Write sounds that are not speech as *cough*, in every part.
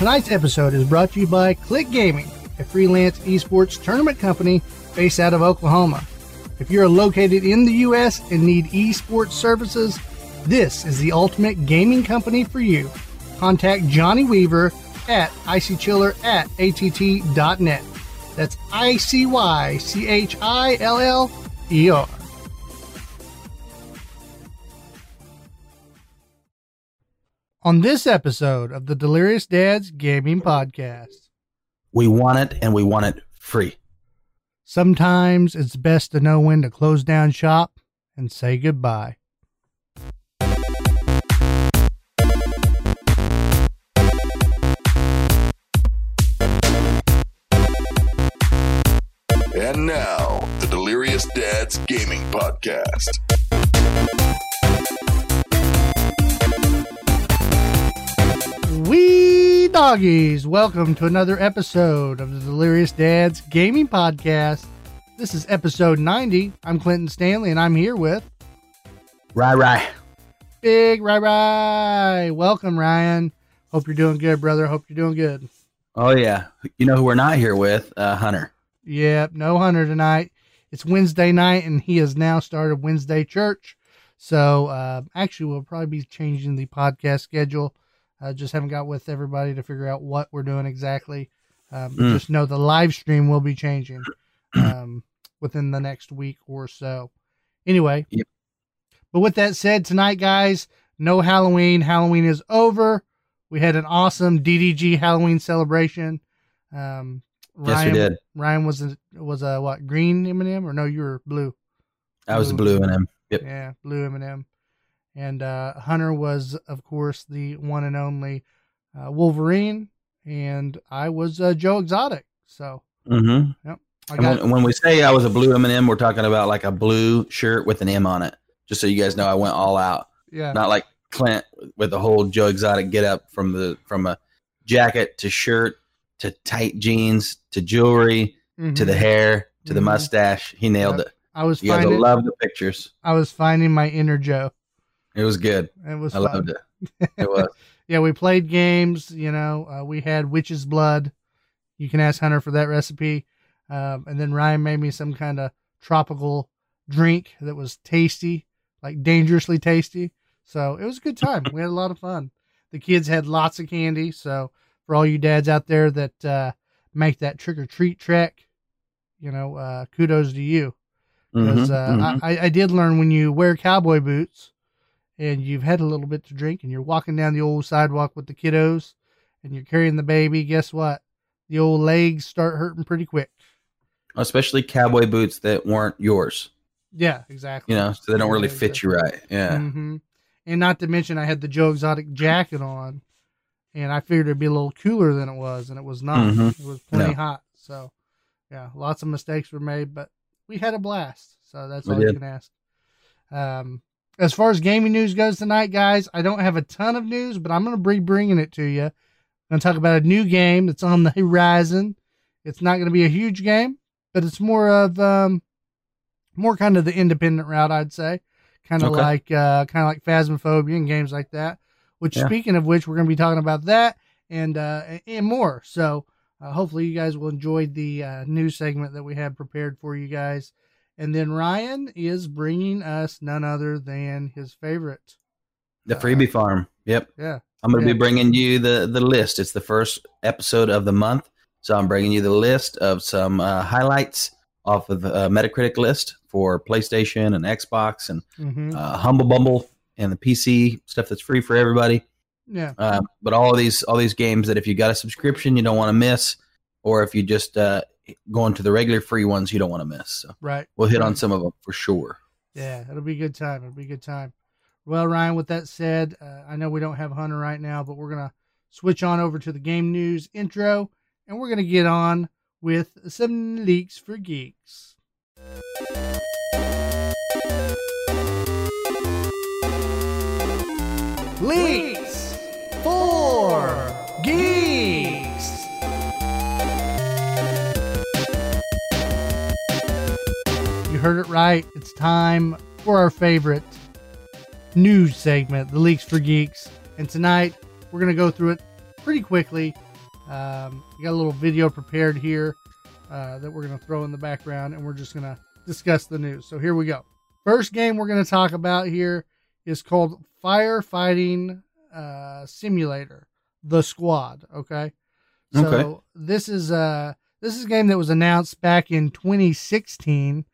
Tonight's episode is brought to you by Click Gaming, a freelance esports tournament company based out of Oklahoma. If you're located in the U.S. and need esports services, this is the ultimate gaming company for you. Contact Johnny Weaver at icychiller at att.net. That's I C Y C H I L L E R. On this episode of the Delirious Dads Gaming Podcast, We want it and we want it free. sometimes it's best to know when to close down shop and say goodbye. And now, the Delirious Dads Gaming Podcast. Doggies, welcome to another episode of the Delirious Dads Gaming Podcast. This is episode 90. I'm Clinton Stanley and I'm here with Right, right. Big Ry Ry. Welcome, Ryan. Hope you're doing good, brother. Hope you're doing good. Oh yeah. You know who we're not here with? Uh, Hunter. Yep, no Hunter tonight. It's Wednesday night and he has now started Wednesday church. So, uh, actually, we'll probably be changing the podcast schedule. Uh, just haven't got with everybody to figure out what we're doing exactly. Um, Mm. Just know the live stream will be changing um, within the next week or so. Anyway, Yep. but with that said, tonight, guys, no Halloween. Halloween is over. We had an awesome DDG Halloween celebration. Um, Yes, we did. Ryan was a, was a what green M and m or no? You were blue. I was Blue. blue in him. Yep. Yeah, blue M and m and uh, Hunter was, of course, the one and only uh, Wolverine, and I was uh, Joe Exotic. So Mm-hmm. And when, when we say I was a blue M&M, we're talking about like a blue shirt with an M on it. Just so you guys know, I went all out. yeah, Not like Clint with the whole Joe Exotic get up from the from a jacket to shirt to tight jeans to jewelry to the hair to the Mhm. mustache. He nailed Yep. it. I was You finding love the pictures. I was finding my inner Joe. It was good. It was I fun. loved it. It was. *laughs* yeah, we played games. You know, uh, we had witch's blood. You can ask Hunter for that recipe. Um, and then Ryan made me some kind of tropical drink that was tasty, like dangerously tasty. So it was a good time. we had a lot of fun. The kids had lots of candy. So for all you dads out there that uh, make that trick or treat trek, you know, uh, kudos to you because Mhm, uh, mhm. I, I did learn when you wear cowboy boots and you've had a little bit to drink and you're walking down the old sidewalk with the kiddos and you're carrying the baby, guess what? The old legs start hurting pretty quick. Especially cowboy boots that weren't yours. Yeah, exactly. You know, so they don't really Yeah, fit you right. Yeah. hmm And not to mention, I had the Joe Exotic jacket on, and I figured it'd be a little cooler than it was, and it was not. Mhm. It was plenty No. hot. So, yeah, lots of mistakes were made, but we had a blast. So that's We all you can ask. Um, as far as gaming news goes tonight, guys, I don't have a ton of news, but I'm going to be bringing it to you. I'm going to talk about a new game that's on the horizon. It's not going to be a huge game, but it's more of um, more kind of the independent route, I'd say. Kind of Okay. like uh, kind of like Phasmophobia and games like that. Which, Yeah. speaking of which, we're going to be talking about that and uh, and more. So uh, hopefully, you guys will enjoy the uh, news segment that we have prepared for you guys. And then Ryan is bringing us none other than his favorite. The freebie farm. Yep. Yeah. I'm going to Yeah. be bringing you the the list. It's the first episode of the month, so I'm bringing you the list of some uh, highlights off of the uh, Metacritic list for PlayStation and Xbox and hmm uh, Humble Bumble and the PC stuff that's free for everybody. Yeah. Um, but all these all these games that if you got a subscription you don't want to miss, or if you just uh, go to the regular free ones you don't want to miss. So Right. we'll hit on some of them for sure. Yeah, it'll be a good time. It'll be a good time. Well, Ryan, with that said, uh, I know we don't have Hunter right now, but we're going to switch on over to the game news intro and we're going to get on with some leaks for geeks. Leaks for heard it right. It's time for our favorite news segment, the Leaks for Geeks. And tonight, we're going to go through it pretty quickly. Um, we got a little video prepared here uh, that we're going to throw in the background, and we're just going to discuss the news. So here we go. First game we're going to talk about here is called Firefighting uh, Simulator: The Squad. Okay, so Okay. this is uh this is a game that was announced back in 2016.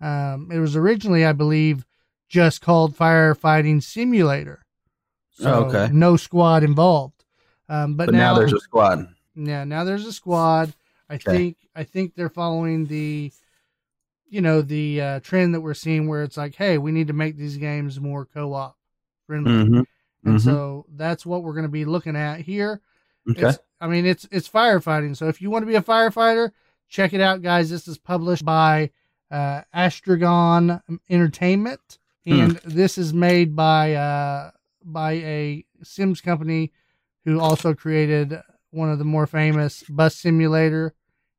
Um, it was originally, I believe, just called Firefighting Simulator. So Oh, okay. no squad involved. Um, but, But, now, there's a squad. yeah, now there's a squad. I Okay. think I think they're following the you know the uh, trend that we're seeing where it's like, hey, we need to make these games more co-op friendly, mm-hmm. and mhm. so that's what we're going to be looking at here. Okay. It's, I mean, it's it's firefighting. So if you want to be a firefighter, check it out, guys. This is published by uh, Astragon Entertainment, Hmm. and this is made by uh, by a Sims company who also created one of the more famous Bus Simulator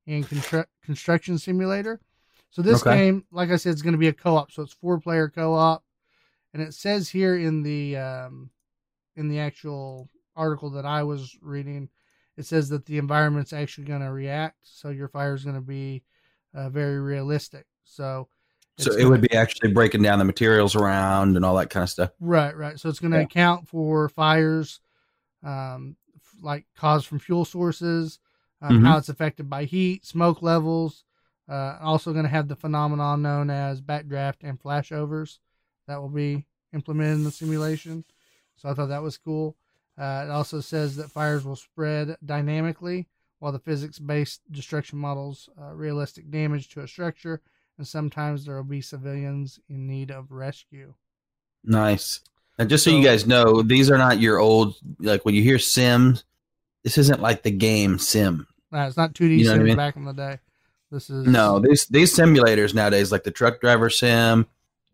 and Constru- Construction Simulator. So this Okay. game, like I said, is going to be a co-op. So it's four player co-op, and it says here in the um, in the actual article that I was reading, it says that the environment's actually going to react. So your fire is going to be uh, very realistic. So So it would be actually breaking down the materials around and all that kind of stuff. Right, right. So it's going to Yeah. account for fires, um, like caused from fuel sources, um, Mhm. how it's affected by heat, smoke levels. Uh, also going to have the phenomenon known as backdraft and flashovers that will be implemented in the simulation. So I thought that was cool. Uh, it also says that fires will spread dynamically, while the physics-based destruction models uh, realistic damage to a structure, and sometimes there will be civilians in need of rescue. Nice. And just so, So- you guys know, these are not your old like when you hear Sims. This isn't like the game Sim. Uh, it's not 2D You know what I mean? back in the day. This is No, these these simulators nowadays, like the truck driver sim,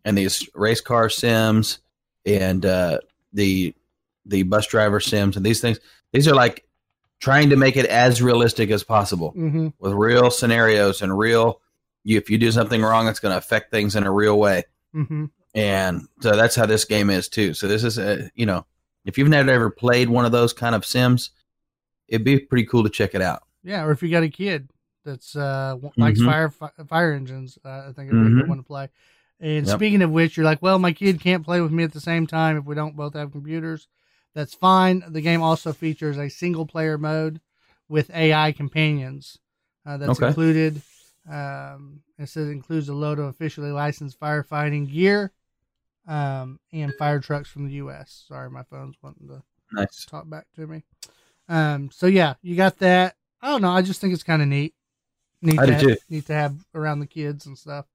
and these race car sims, and uh, the the bus driver sims, and these things. These are like trying to make it as realistic as possible hmm with real scenarios and real. You, if you do something wrong, it's going to affect things in a real way. hmm and so that's how this game is too. So this is a you know, if you've never ever played one of those kind of sims, it'd be pretty cool to check it out. Yeah, or if you got a kid that's uh likes Mhm. fire fi- fire engines, uh, I think it'd be a good Mhm. one to play. And Yep. speaking of which, you're like, well, my kid can't play with me at the same time if we don't both have computers. That's fine. The game also features a single player mode with AI companions uh, that's Okay. included. Um, it says it includes a load of officially licensed firefighting gear um, and fire trucks from the U.S. Sorry, my phone's wanting to Nice. talk back to me. Um, so yeah, you got that. I don't know. I just think it's kind of neat. Neat I to have. Neat to have around the kids and stuff.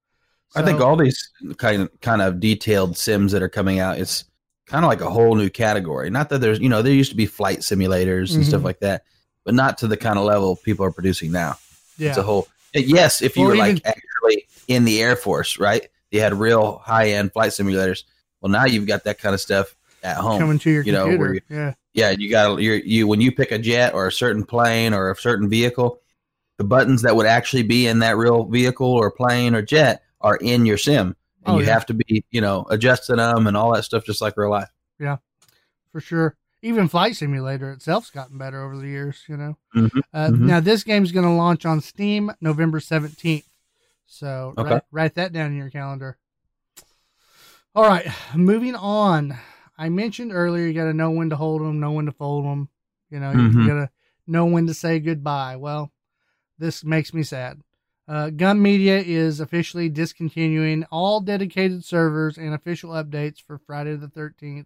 I think all these kind of kind of detailed sims that are coming out, it's kind of like a whole new category. Not that there's you know there used to be flight simulators and stuff Mhm. like that, but not to the kind of level people are producing now. yeah, It's a whole yes. If you Or were even- like actually in the Air Force, right? You had real high end flight simulators. Well, now you've got that kind of stuff at home. coming to your you know, computer. where you- yeah, yeah, you got you you when you pick a jet or a certain plane or a certain vehicle, the buttons that would actually be in that real vehicle or plane or jet are in your sim, and Oh, you yeah. have to be you know adjusting them and all that stuff just like real life. Yeah, for sure. Even Flight Simulator itself's gotten better over the years. You know. Mhm, Uh, mhm. Now this game's going to launch on Steam November seventeenth. So Okay. write, write that down in your calendar. All right, moving on. I mentioned earlier you got to know when to hold them, know when to fold them. You know, you Mhm. got to know when to say goodbye. Well, this makes me sad. Uh, Gun Media is officially discontinuing all dedicated servers and official updates for Friday the 13th,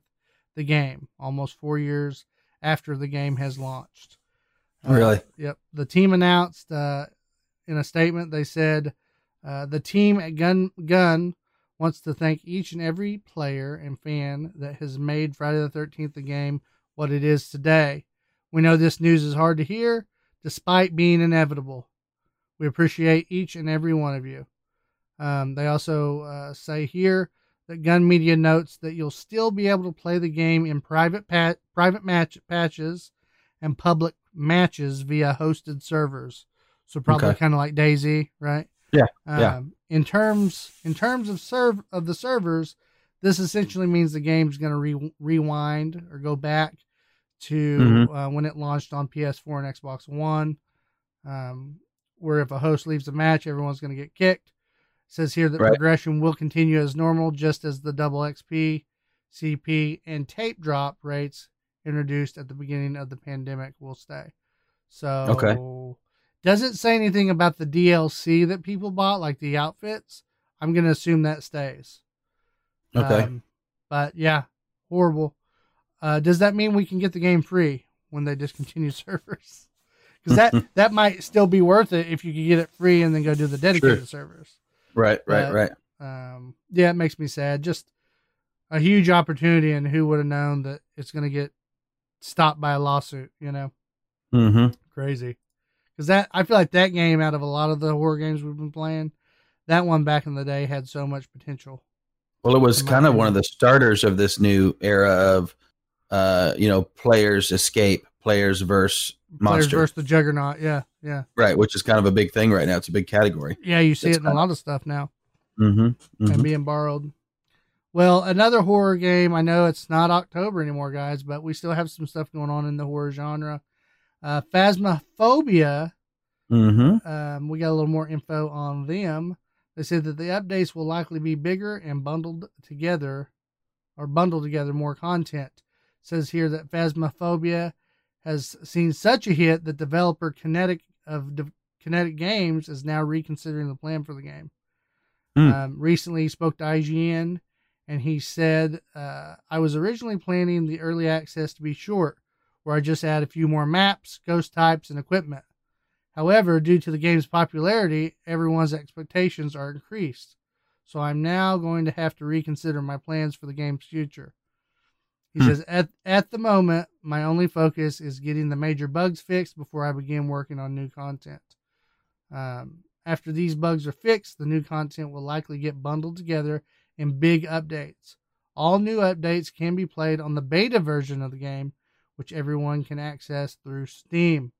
the game, almost four years after the game has launched. Uh, Really? Yep. The team announced uh, in a statement, they said, uh, the team at Gun Gun wants to thank each and every player and fan that has made Friday the 13th the game what it is today. We know this news is hard to hear, despite being inevitable. We appreciate each and every one of you. Um, they also uh, say here that Gun Media notes that you'll still be able to play the game in private pat- private match patches and public matches via hosted servers. So probably Okay. kind of like DayZ, right? Yeah, yeah. Um, in terms in terms of serve of the servers, this essentially means the game's going to re- rewind or go back to Mhm. uh, when it launched on PS4 and Xbox One, um, where if a host leaves a match, everyone's going to get kicked. Says here that Right. progression will continue as normal, just as the double XP, CP, and tape drop rates introduced at the beginning of the pandemic will stay. So, Okay. doesn't say anything about the DLC that people bought, like the outfits. I'm going to assume that stays. Okay. Um, but yeah, horrible. Uh, does that mean we can get the game free when they discontinue *laughs* servers? Because that *laughs* that might still be worth it if you could get it free and then go do the dedicated Sure. servers. Right. Right. but- right. Um, yeah, it makes me sad. Just a huge opportunity, and who would have known that it's going to get stopped by a lawsuit? You know, Mm-hmm. crazy. Because that I feel like that game, out of a lot of the horror games we've been playing, that one back in the day had so much potential. Well, it was kind of one of the starters of this new era of, uh, you know, players escape, players versus Players versus the Juggernaut. Yeah, yeah. right? Which is kind of a big thing right now. It's a big category. Yeah, you see It's it in a lot of stuff now Mm-hmm. and being borrowed. Well, another horror game. I know it's not October anymore, guys, but we still have some stuff going on in the horror genre. Uh, Phasmophobia. Mm-hmm. Um, we got a little more info on them. They said that the updates will likely be bigger and bundled together, or bundled together more content. It says here that Phasmophobia has seen such a hit that developer Kinetic of De- Kinetic Games is now reconsidering the plan for the game. Hmm. Um, recently, he spoke to IGN, and he said, uh, "I was originally planning the early access to be short, where I just add a few more maps, ghost types, and equipment. However, due to the game's popularity, everyone's expectations are increased. So I'm now going to have to reconsider my plans for the game's future. He Hmm. says, at, at the moment, my only focus is getting the major bugs fixed before I begin working on new content. Um, after these bugs are fixed, the new content will likely get bundled together in big updates. All new updates can be played on the beta version of the game, which everyone can access through Steam.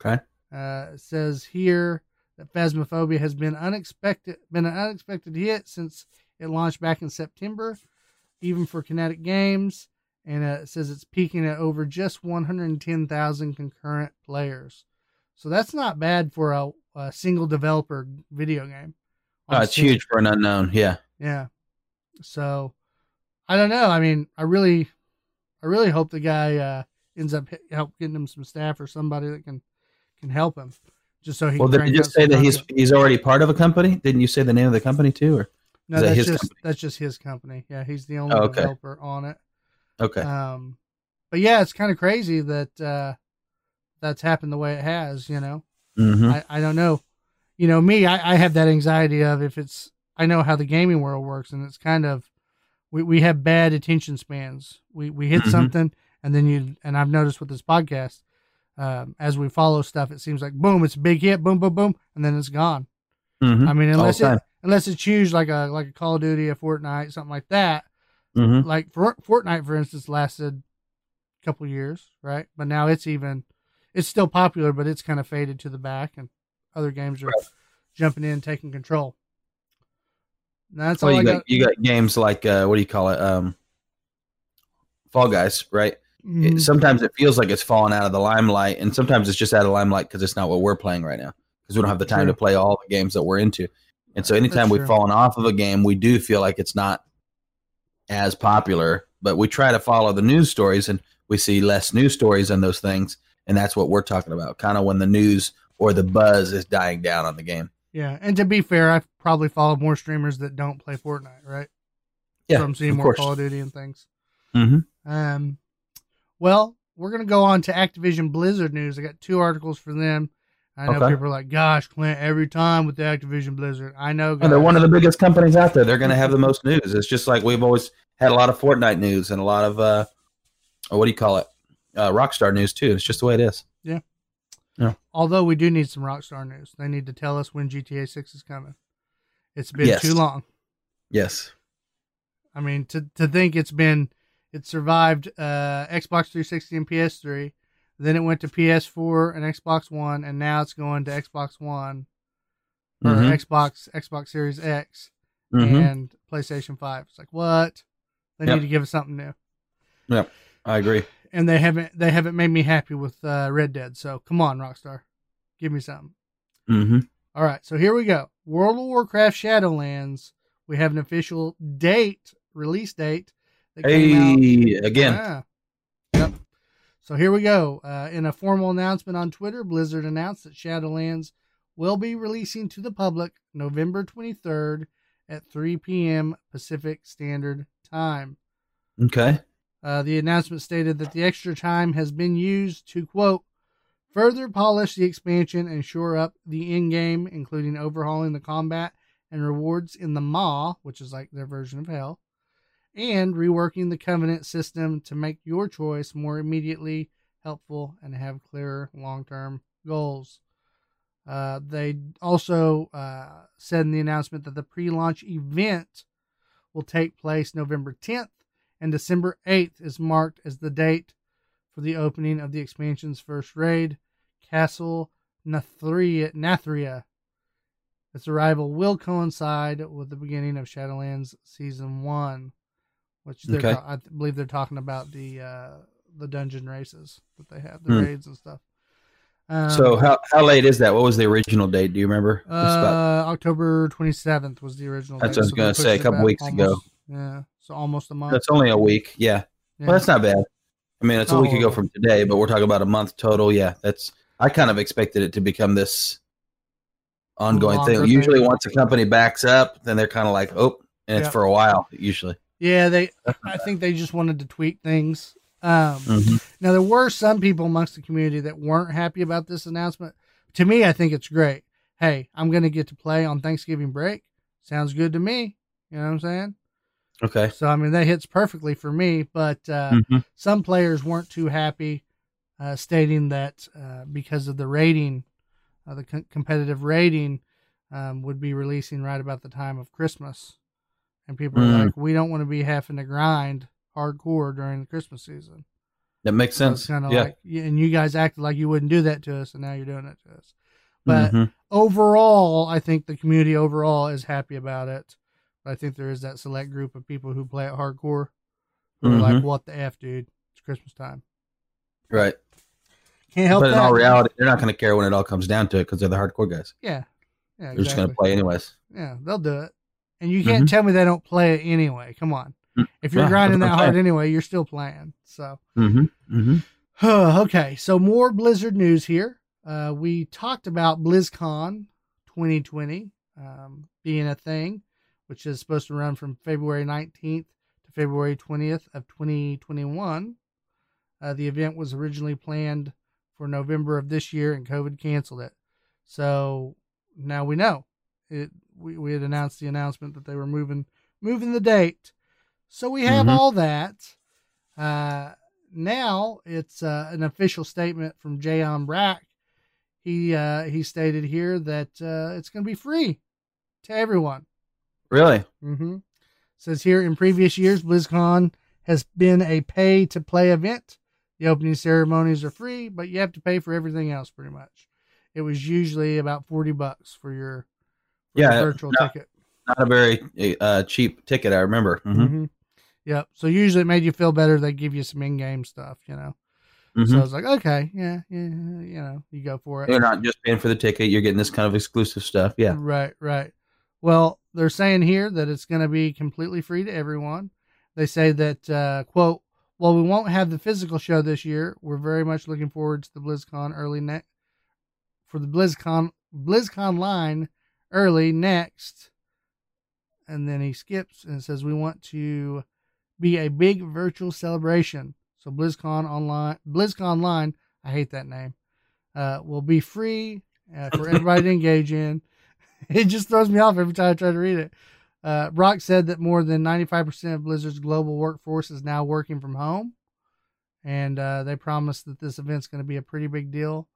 Okay. Uh, it says here that Phasmophobia has been unexpected, been an unexpected hit since it launched back in September, even for Kinetic Games. And uh, it says it's peaking at over just 110,000 concurrent players. So that's not bad for a, a single developer video game. Oh, it's Steam. huge for an unknown. Yeah. Yeah. So I don't know. I mean, I really, I really hope the guy uh, ends up hit, help getting him some staff or somebody that can can help him, just so he. Well, can did you just say that he's he's already part of a company? Didn't you say the name of the company too? Or no? that That's just company? that's just his company. Yeah, he's the only Oh, okay. developer on it. okay, Um, but yeah, it's kind of crazy that uh, that's happened the way it has. You know, hmm I, I don't know. You know, me, I, I have that anxiety of if it's, I know how the gaming world works, and it's kind of, we, we have bad attention spans. We we hit Mhm. something, and then you, and I've noticed with this podcast, um, as we follow stuff, it seems like boom, it's a big hit, boom, boom, boom, and then it's gone. hmm I mean, unless it, unless it's huge like a like a Call of Duty, a Fortnite, something like that. hmm Like for, Fortnite, for instance, lasted a couple years, right? But now it's even, it's still popular, but it's kind of faded to the back, and other games are jumping in, taking control. That's Well, all I you got, got. you got games like uh, what do you call it? Um, Fall Guys, right? It- Mhm. sometimes it feels like it's fallen out of the limelight, and sometimes it's just out of the limelight because it's not what we're playing right now because we don't have the time True. to play all the games that we're into. And so, anytime we've fallen off of a game, we do feel like it's not as popular. But we try to follow the news stories, and we see less news stories on those things, and that's what we're talking about. Kind of when the news or the buzz is dying down on the game. Yeah, and to be fair, I've probably followed more streamers that don't play Fortnite, right? Yeah, so I'm seeing more course. Call of Duty and things. Mhm. Um, well, we're gonna go on to Activision Blizzard news. I got two articles for them. I know Okay. people are like, "Gosh, Clint, every time with the Activision Blizzard." I know, And they're one of the biggest companies out there. They're going to have the most news. It's just like we've always had a lot of Fortnite news and a lot of uh, what do you call it? Uh, Rockstar news too. It's just the way it is. Yeah. Yeah. Although we do need some Rockstar news. They need to tell us when GTA Six is coming. It's been Yes. too long. Yes. I mean, to to think it's been it survived uh, Xbox 360 and PS3, then it went to PS4 and Xbox One, and now it's going to Xbox One or Mhm. Xbox Xbox Series X Mhm. and PlayStation 5. It's like what? They Yep. need to give us something new. Yep, I agree. and they haven't they haven't made me happy with uh, Red Dead. So come on, Rockstar, give me something. Mm-hmm. All right, so here we go. World of Warcraft Shadowlands. We have an official date, release date. Hey, again. Yeah. So here we go. Uh, in a formal announcement on Twitter, Blizzard announced that Shadowlands will be releasing to the public November 23rd at 3 p.m. Pacific Standard Time. Okay. Uh, the announcement stated that the extra time has been used to, quote, further polish the expansion and shore up the in game, including overhauling the combat and rewards in the Maw, which is like their version of Hell, and reworking the Covenant system to make your choice more immediately helpful and have clearer long term goals. Uh, they also uh, said in the announcement that the pre launch event will take place November 10th and December 8th is marked as the date for the opening of the expansion's first raid, Castle Nathria. Nathria. Its arrival will coincide with the beginning of Shadowlands Season 1, which they're Okay. I believe they're talking about the uh, the dungeon races that they have, the Hmm. raids and stuff. Um, So how how late is that? What was the original date? Do you remember? It's about- uh, October 27th was the original. That's date, what I was so gonna say, a couple weeks ago. Yeah, so almost a month. that's only a week. Yeah. yeah. Well, that's not bad. I mean, it's a week ago from today, but we're talking about a month total. Yeah, that's. I kind of expected it to become this ongoing thing. Usually, once a company backs up, then they're kind of like, oh, and it's for a while. Usually. Yeah, they. I *laughs* think they just wanted to tweak things. Um, Mhm. Now there were some people amongst the community that weren't happy about this announcement. To me, I think it's great. Hey, I'm going to get to play on Thanksgiving break. Sounds good to me. You know what I'm saying? Okay. So I mean that hits perfectly for me. But uh, Mhm. some players weren't too happy, uh, stating that uh, because of the rating, uh, the com- competitive rating um, would be releasing right about the time of Christmas, and people are Mm. like, "We don't want to be having to grind hardcore during the Christmas season." That makes So sense. kind of yeah. like, and you guys acted like you wouldn't do that to us, and now you're doing it to us. But Mhm. overall, I think the community overall is happy about it. But I think there is that select group of people who play it hardcore who are like, Mhm. "What the f, dude? It's Christmas time. right. Can't help But in all reality, they're not going to care when it all comes down to it because they're the hardcore guys. yeah, yeah, They're just going to play anyways. Yeah, they'll do it. And you can't tell me they don't play it anyway. Come on, Mm. if you're Yeah, grinding that hard anyway, you're still playing. So. Mm-hmm. Mm-hmm. *sighs* okay, so more Blizzard news here. Uh, we talked about BlizzCon 2020 um, being a thing, which is supposed to run from February 19th to February 20th of 2021. Uh, the event was originally planned for November of this year, and COVID canceled it. So now we know. It we, we had announced the announcement that they were moving moving the date. So we have Mhm. all that. Uh, now it's uh, an official statement from J. Allen Brack. He uh, he stated here that uh, it's going to be free to everyone. Really? Mm-hmm. Says here in previous years, BlizzCon has been a pay to play event. The opening ceremonies are free, but you have to pay for everything else pretty much. It was usually about forty bucks for your, Yeah, virtual no. ticket. Not a very uh, cheap ticket, I remember. Mhm. Mm-hmm. Yep. So usually it made you feel better. They give you some in-game stuff, you know. Mhm. So I was like, okay, yeah, yeah, you know, you go for it. You're not just paying for the ticket; you're getting this kind of exclusive stuff. Yeah. Right, right. Well, they're saying here that it's going to be completely free to everyone. They say that, uh, quote, while we won't have the physical show this year, we're very much looking forward to the BlizzCon early next for the BlizzCon BlizzCon line early next. And then he skips and says we want to be a big virtual celebration. So BlizzCon online, BlizzCon online, I hate that name. Uh, will be free uh, for everybody to engage in. *laughs* It just throws me off every time I try to read it. Uh, Brock said that more than 95% of Blizzard's global workforce is now working from home. And uh, they promised that this event's going to be a pretty big deal.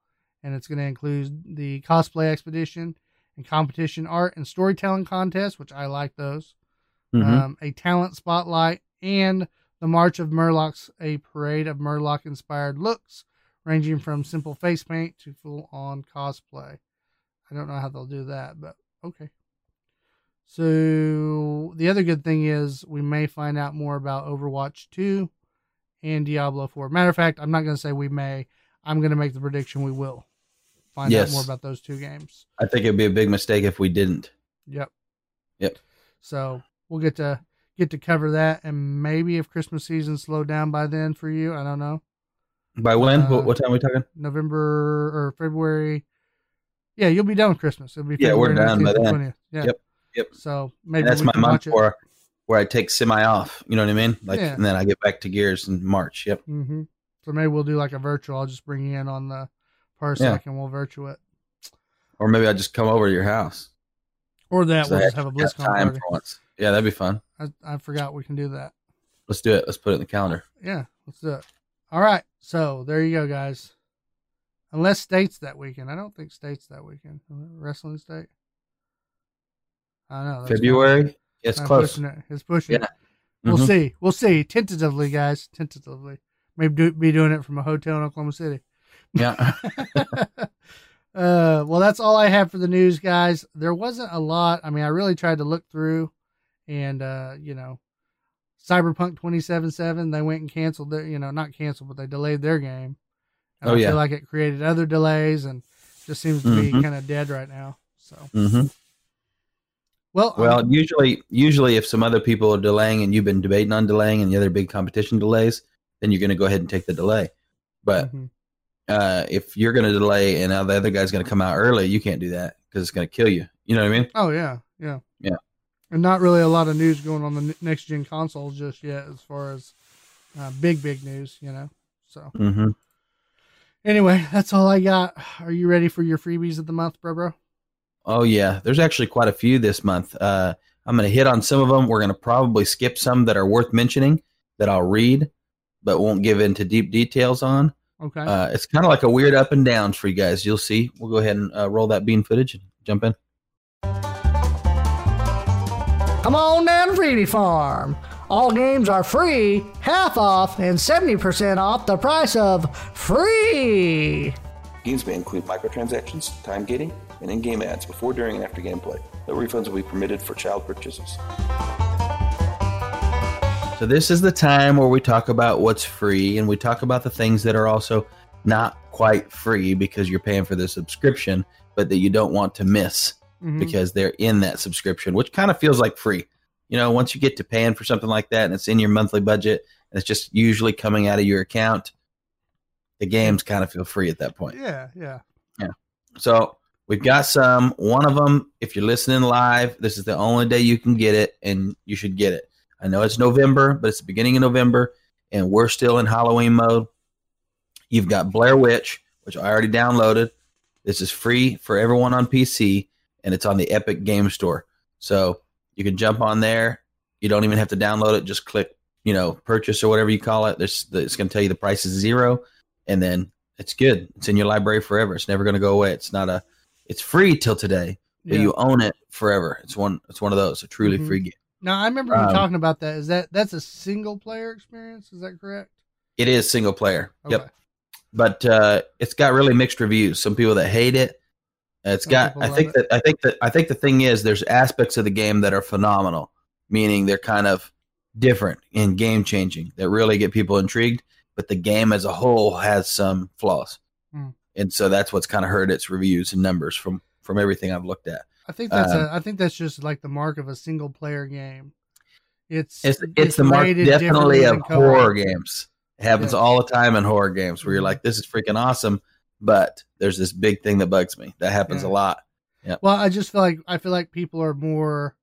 And it's going to include the cosplay expedition and competition art and storytelling contest, which I like those. Mhm. Um, a talent spotlight and the March of Murlocs, a parade of Murloc inspired looks, ranging from simple face paint to full on cosplay. I don't know how they'll do that, but okay. So the other good thing is we may find out more about Overwatch 2 and Diablo 4. Matter of fact, I'm not going to say we may. I'm going to make the prediction we will. Find Yes. out more about those two games. I think it'd be a big mistake if we didn't. Yep. Yep. So we'll get to get to cover that, and maybe if Christmas season slowed down by then for you, I don't know. By when? Uh, what, what time are we talking? November or February. Yeah, you'll be done with Christmas. It'll be Yeah, we're February done by then. 20th. Yeah. Yep, yep. So maybe And that's my month where where I take semi off. You know what I mean? Like, Yeah. and then I get back to gears in March. Yep. hmm So maybe we'll do like a virtual. I'll just bring you in on the Parsec Yeah. and we'll virtual it. Or maybe I just come over to your house. Or that we'll just have a BlizzCon party. Yeah, that'd be fun. I, I forgot we can do that. Let's do it. Let's put it in the calendar. Yeah, let's do it. All right. So there you go, guys. Unless states that weekend. I don't think states that weekend. Wrestling state. I know. February. It's close. Pushing it. It's pushing Yeah. it. We'll Mhm. see. We'll see. Tentatively, guys. Tentatively. Maybe do, be doing it from a hotel in Oklahoma City. Yeah. *laughs* uh, well, that's all I have for the news, guys. There wasn't a lot. I mean, I really tried to look through, and uh, you know, Cyberpunk 2077, they went and canceled their, you know, not canceled, but they delayed their game. And Oh, I yeah. feel like it created other delays, and just seems to be Mhm. kind of dead right now. So, Mm-hmm. well, um, Well, usually, usually, if some other people are delaying and you've been debating on delaying, and the other big competition delays, then you're going to go ahead and take the delay. But mhm. Uh, if you're going to delay and now the other guy's going to come out early, you can't do that because it's going to kill you. You know what I mean? oh yeah, yeah, Yeah. and not really a lot of news going on the next gen consoles just yet, as far as uh, big big news, you know. So. Mm-hmm. Anyway, that's all I got. Are you ready for your freebies of the month, bro? Bro? Oh yeah, there's actually quite a few this month. Uh, I'm going to hit on some of them. We're going to probably skip some that are worth mentioning that I'll read, but won't give into deep details on. Okay. Uh, it's kind of like a weird up and downs for you guys. You'll see. We'll go ahead and uh, roll that bean footage and jump in. Come on down to Freebie Farm. All games are free, half off, and 70% off the price of free. Games may include microtransactions, time gating, and in-game ads before, during, and after gameplay. No refunds will be permitted for child purchases. So this is the time where we talk about what's free and we talk about the things that are also not quite free because you're paying for the subscription, but that you don't want to miss Mhm. because they're in that subscription, which kind of feels like free. You know, once you get to paying for something like that and it's in your monthly budget and it's just usually coming out of your account, the games kind of feel free at that point. Yeah, yeah, yeah. So we've got some. One of them, if you're listening live, this is the only day you can get it, and you should get it. I know it's November, but it's the beginning of November, and we're still in Halloween mode. You've got Blair Witch, which I already downloaded. This is free for everyone on PC, and it's on the Epic Game Store. So you can jump on there. You don't even have to download it. Just click, you know, purchase or whatever you call it. There's, it's going to tell you the price is zero, and then it's good. It's in your library forever. It's never going to go away. It's not a. It's free till today, but yeah. you own it forever. It's one. It's one of those. A truly Mhm. free game. Now I remember you Um, talking about that. Is that that's a single player experience? Is that correct? It is single player. Okay. Yep. But uh, it's got really mixed reviews. Some people that hate it. It's Some got. I think it. that. I think that. I think the thing is, there's aspects of the game that are phenomenal, meaning they're kind of different and game changing that really get people intrigued. But the game as a whole has some flaws, Hmm. and so that's what's kind of hurt its reviews and numbers from from everything I've looked at. I think that's Um, a. I think that's just like the mark of a single player game. It's It's it's the mark definitely of horror games. It happens Yeah. all the time in horror games where you're Mhm. like, this is freaking awesome, but there's this big thing that bugs me. That happens Yeah. a lot. Yeah. Well, I just feel like I feel like people are more.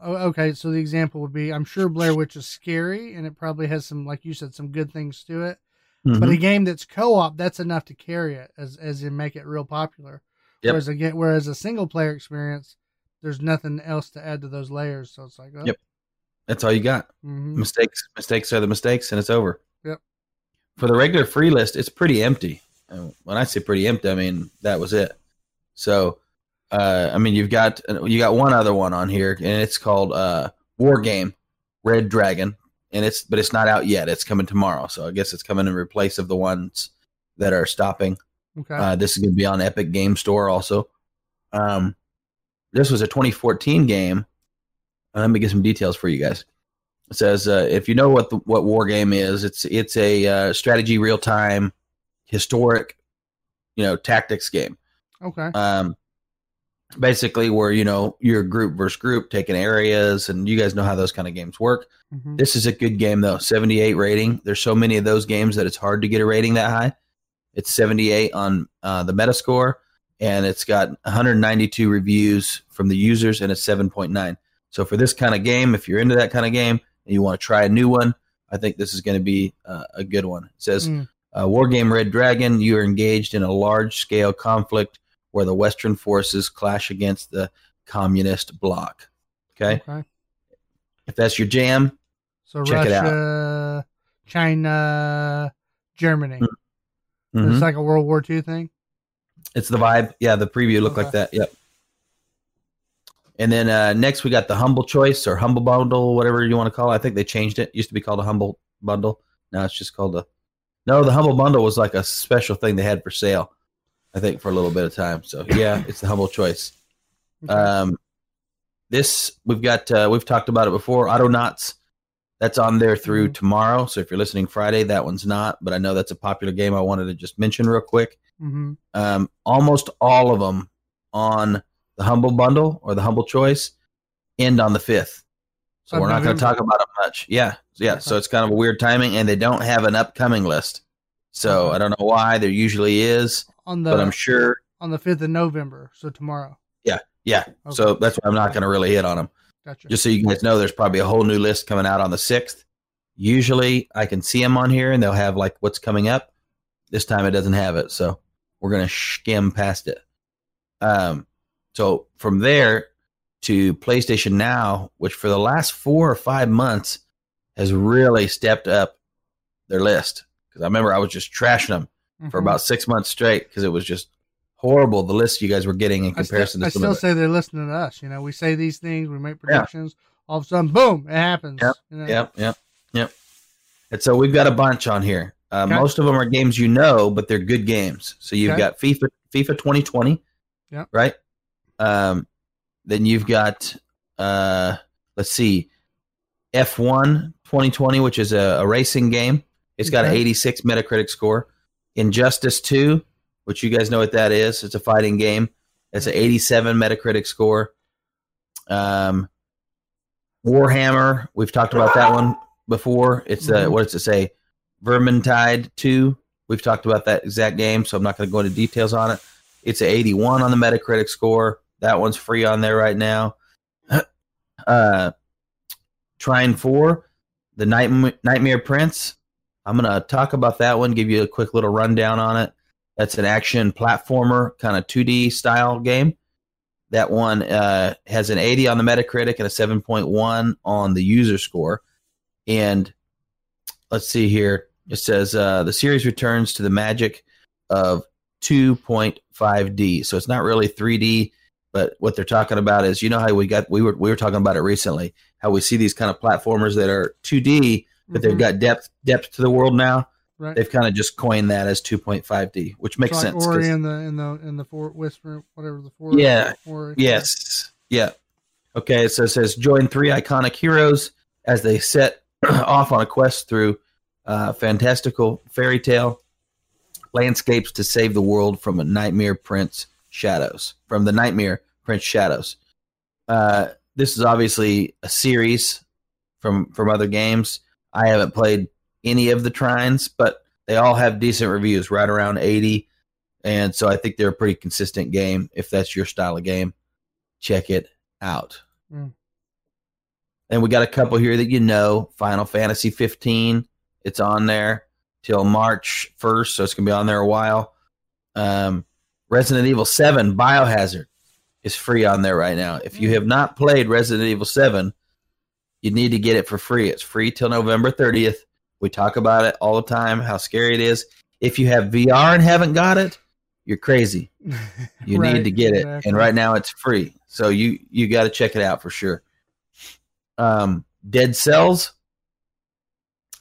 Oh, okay, so the example would be: I'm sure Blair *laughs* Witch is scary, and it probably has some, like you said, some good things to it. But Mhm. a game that's co-op, that's enough to carry it, as as in make it real popular. Yep. Whereas again, whereas a single player experience, there's nothing else to add to those layers. So it's like, oh, Yep. That's all you got. mhm. Mistakes, mistakes are the mistakes, and it's over. Yep. For the regular free list, it's pretty empty. And when I say pretty empty, I mean that was it. So, uh, I mean you've got you got one other one on here, and it's called uh, Wargame Red Dragon, and it's but it's not out yet. It's coming tomorrow, so I guess it's coming in replace of the ones that are stopping. Okay. Uh, this is going to be on Epic Game Store also. Um, this was a 2014 game. Uh, let me get some details for you guys. It says uh, if you know what the, what war game is, it's it's a uh, strategy real time historic, you know, tactics game. Okay. Um, basically where you know you're group versus group taking areas, and you guys know how those kind of games work. Mhm. This is a good game though. 78 rating. There's so many of those games that it's hard to get a rating that high. It's 78 on uh, the Metascore, and it's got 192 reviews from the users, and it's 7.9. So for this kind of game, if you're into that kind of game and you want to try a new one, I think this is going to be uh, a good one. It says, Mm. uh, "Wargame Red Dragon. You are engaged in a large-scale conflict where the Western forces clash against the communist bloc." Okay, Okay. if that's your jam, So Check it out. Russia, China, Germany. Mhm. It's like a World War II thing. It's the vibe. Yeah, the preview looked like that. Yep. And then uh, next we got the humble choice or humble bundle, whatever you want to call it. I think they changed it. it. Used to be called a humble bundle. Now it's just called a. No, the humble bundle was like a special thing they had for sale. I think for a little bit of time. So yeah, it's the humble choice. Okay. Um, this we've got uh, we've talked about it before. Auto Autonauts, that's on there through Mhm. tomorrow. So if you're listening Friday, that one's not. But I know that's a popular game. I wanted to just mention real quick hmm um, almost all of them on the humble bundle or the humble choice end on the fifth so Of we're not going to talk about it much yeah yeah so it's kind of a weird timing and they don't have an upcoming list so i don't know why there usually is On the but i'm sure on the fifth of November, so tomorrow. yeah Yeah. so that's why i'm not going to really hit on them Gotcha. just so you guys know there's probably a whole new list coming out on the 6th usually i can see them on here and they'll have like what's coming up this time it doesn't have it so we're going to skim past it um so from there to playstation now which for the last four or five months has really stepped up their list because i remember i was just trashing them for Mhm. about six months straight because it was just horrible the list you guys were getting in I comparison I to some still say they're listening to us. You know, we say these things, we make predictions. All of a sudden, boom, it happens. Yep, you know? Yep, yep, yep. And so we've got a bunch on here. Uh, Okay. Most of them are games you know, but they're good games. So you've Okay. got FIFA, FIFA 2020. Yep. Right. Um, then you've got, uh, let's see, F1 2020, which is a, a racing game. It's got an 86 Metacritic score. Injustice 2, which you guys know what that is. It's a fighting game. It's an 87 Metacritic score. Um, Warhammer, we've talked about that one before. It's uh, Mhm. what does it say? Vermintide 2. We've talked about that exact game, so I'm not going to go into details on it. It's an 81 on the Metacritic score. That one's free on there right now. *clears throat* Uh, Trine 4, the Night- Nightmare Prince. I'm going to talk about that one, give you a quick little rundown on it. That's an action platformer, kind of 2D style game. That one uh, has an 80 on the Metacritic and a 7.1 on the user score. And let's see here. It says uh, the series returns to the magic of 2.5D. So it's not really 3D, but what they're talking about is you know how we got we were we were talking about it recently how we see these kind of platformers that are 2D but they've Mhm. got depth depth to the world now. Right. They've kind of just coined that as 2.5D, which makes like sense. Ori in the in the in the Fort Whisper, whatever the Fort. Yeah. Ori. Yes. Yeah. Okay. So it says join three iconic heroes as they set *clears throat* off on a quest through uh, fantastical fairy tale landscapes to save the world from a nightmare prince shadows. From the nightmare prince shadows. Uh, this is obviously a series from from other games. I haven't played any of the trines, but they all have decent reviews, right around eighty. And so I think they're a pretty consistent game. If that's your style of game, check it out. Mm. And we got a couple here that you know Final Fantasy 15. It's on there till March 1st, so it's going to be on there a while. Um, Resident Evil 7 Biohazard is free on there right now. If you have not played Resident Evil 7, you need to get it for free. It's free till November 30th. We talk about it all the time, how scary it is. If you have VR and haven't got it, you're crazy. *laughs* You Right, need to get it, and right now it's free. So you you got to check it out for sure. Um, Dead Cells.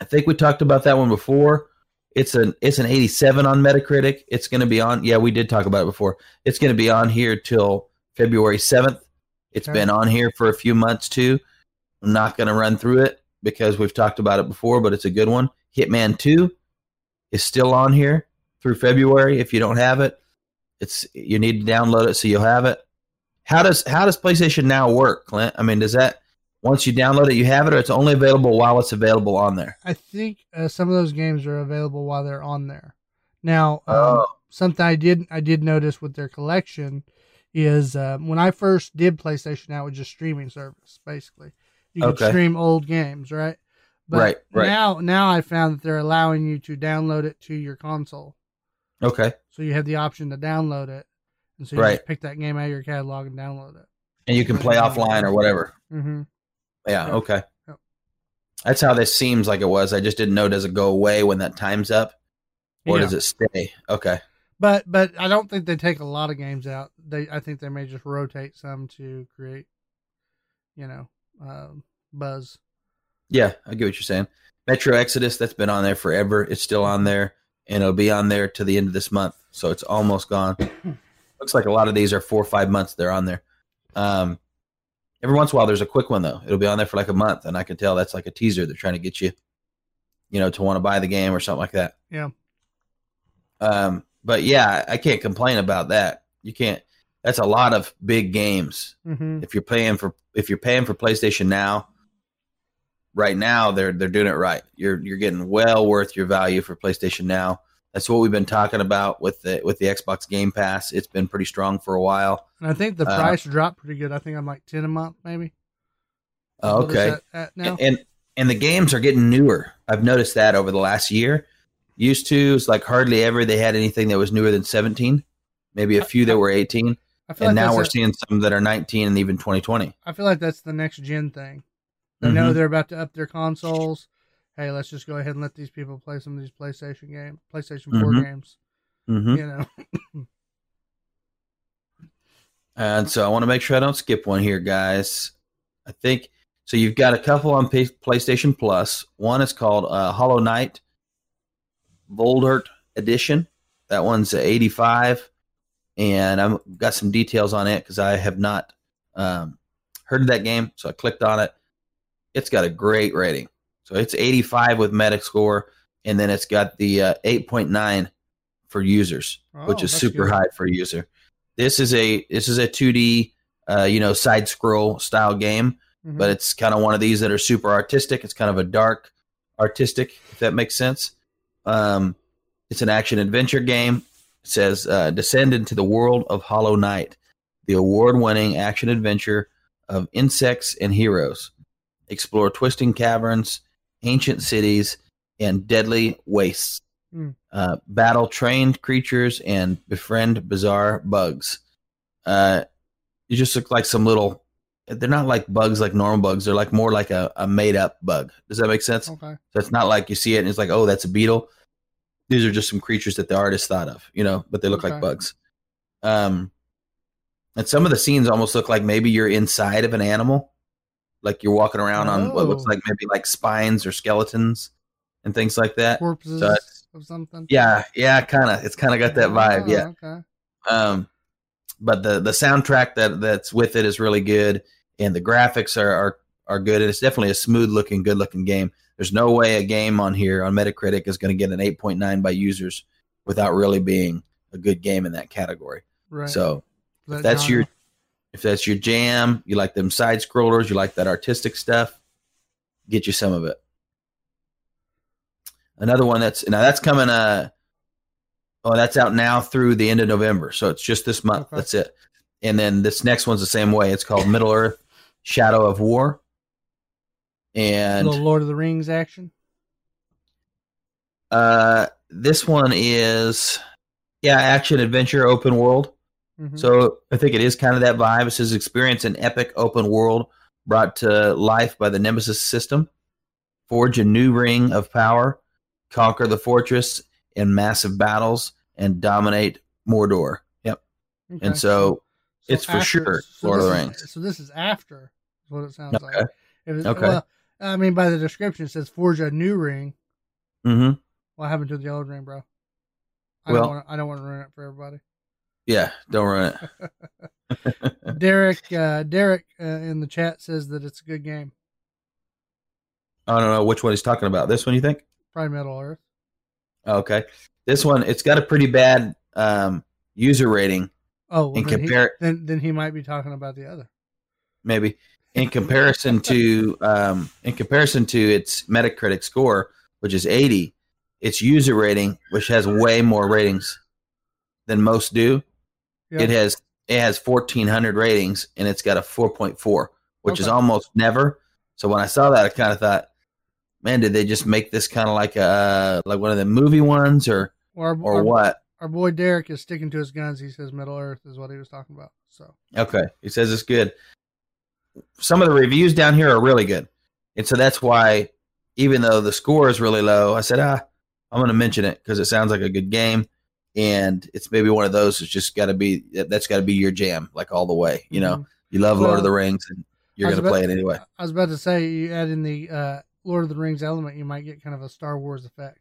I think we talked about that one before. It's an it's an 87 on Metacritic. It's going to be on. Yeah, we did talk about it before. It's going to be on here till February 7th. It's Okay. been on here for a few months too. I'm not going to run through it, because we've talked about it before, but it's a good one. Hitman 2 is still on here through February. If you don't have it, it's you need to download it so you'll have it. How does how does PlayStation Now work, Clint? I mean, does that once you download it, you have it, or it's only available while it's available on there? I think uh, some of those games are available while they're on there. Now, um, Oh. something I did I did notice with their collection is uh, when I first did PlayStation Now, it was just streaming service basically. You could Okay. stream old games, right? But Right, right. now now I found that they're allowing you to download it to your console, Okay, so you have the option to download it, and so you Right. just pick that game out of your catalog and download it. and you can play offline or whatever. Mm-hmm. Yeah. Yep. Okay. Yep. That's how this seems like it was. I just didn't know. Does it go away when that time's up, or Yeah. does it stay? Okay. But but I don't think they take a lot of games out. They I think they may just rotate some to create, you know, um, buzz. Yeah, I get what you're saying. Metro Exodus, that's been on there forever. It's still on there, and it'll be on there to the end of this month. So it's almost gone. *laughs* Looks like a lot of these are four or five months they're on there. Um, every once in a while, there's a quick one though. It'll be on there for like a month, and I can tell that's like a teaser. They're trying to get you, you know, to want to buy the game or something like that. Yeah. Um, but yeah, I can't complain about that. You can't. That's a lot of big games Mm-hmm. if you're paying for if you're paying for PlayStation now, right now they're they're doing it right. You're you're getting well worth your value for PlayStation now. That's what we've been talking about with the with the Xbox Game Pass. It's been pretty strong for a while. And I think the Uh, price dropped pretty good. I think I'm like ten a month, maybe. Oh, okay, that at now? and and the games are getting newer. I've noticed that over the last year. Used to, it's like hardly ever they had anything that was newer than 17. Maybe a few that were 18, I feel and like now we're a- seeing some that are 19 and even 2020. I feel like that's the next gen thing. They know Mhm. they're about to up their consoles. Hey, let's just go ahead and let these people play some of these PlayStation games, PlayStation 4 Mhm. games. Mhm. You know, *laughs* And so I want to make sure I don't skip one here, guys. I think so. You've got a couple on P- PlayStation Plus. One is called uh, Hollow Knight Voidheart Edition. That one's 85, and I've got some details on it because I have not um, heard of that game. So I clicked on it. It's got a great rating. So it's 85 with Metascore, and then it's got the uh, 8.9 for users, which Oh, is super good. high for a user. This is a this is a 2D, uh, you know, side scroll style game, Mhm. but it's kind of one of these that are super artistic. It's kind of a dark artistic, if that makes sense. Um, it's an action adventure game. It says uh, descend into the world of Hollow Knight, the award-winning action adventure of insects and heroes. Explore twisting caverns, ancient cities, and deadly wastes. Hmm. Uh, battle trained creatures and befriend bizarre bugs. Uh, you just look like some little. They're not like bugs like normal bugs. They're like more like a, a made up bug. Does that make sense? okay. So it's not like you see it and it's like, oh, that's a beetle. These are just some creatures that the artist thought of, you know, but they look Okay. like bugs. Um, and some of the scenes almost look like maybe you're inside of an animal, like you're walking around on what looks Oh. like maybe like spines or skeletons and things like that. Corpses So of something. Yeah, yeah, kind of. It's kind of got that vibe. Oh, Yeah. Okay. Um, but the the soundtrack that that's with it is really good, and the graphics are are are good, and it's definitely a smooth looking, good looking game. There's no way a game on here on Metacritic is going to get an 8.9 by users without really being a good game in that category. Right. So That if that's genre. your if that's your jam, you like them side scrollers, you like that artistic stuff, get you some of it. Another one that's now that's coming uh oh that's out now through the end of November. So it's just this month. Okay. That's it. And then this next one's the same way. It's called Middle Earth Shadow of War. And Lord of the Rings action. uh this one is yeah, action adventure open world. Mhm. So I think it is kind of that vibe. It says experience an epic open world brought to life by the Nemesis system. Forge a new ring of power, conquer the fortress in massive battles, and dominate Mordor. Yep. Okay. And so, it's for sure Lord of the is- Rings. So this is after, what it sounds Okay. like. It's, Okay. Well, I mean, by the description, it says forge a new ring. hmm What happened to the old ring, bro? I Well- don't want. I don't want to ruin it for everybody. Yeah, don't run it. *laughs* Derek, uh, Derek uh, in the chat says that it's a good game. I don't know which one he's talking about. This one, you think? Probably Middle Earth. Okay. This one, it's got a pretty bad um, user rating Oh, well, in compare then then he might be talking about the other. maybe in comparison to um, in comparison to its Metacritic score, which is 80, its user rating, which has way more ratings than most do, it has it has 1400 ratings and it's got a 4.4, which is almost never. So when I saw that, I kind of thought, man, did they just make this kind of like a like one of the movie ones or Or, or our, what? Our boy Derek is sticking to his guns. He says Middle Earth is what he was talking about. So Okay. He says it's good. Some of the reviews down here are really good. And so that's why, even though the score is really low, I said, ah, I'm going to mention it because it sounds like a good game. And it's maybe one of those that's just got to be, that's got to be your jam, like all the way. You know, Mhm. you love Lord of the Rings and you're going to play it anyway. I was about to say you add in the uh, Lord of the Rings element, you might get kind of a Star Wars effect.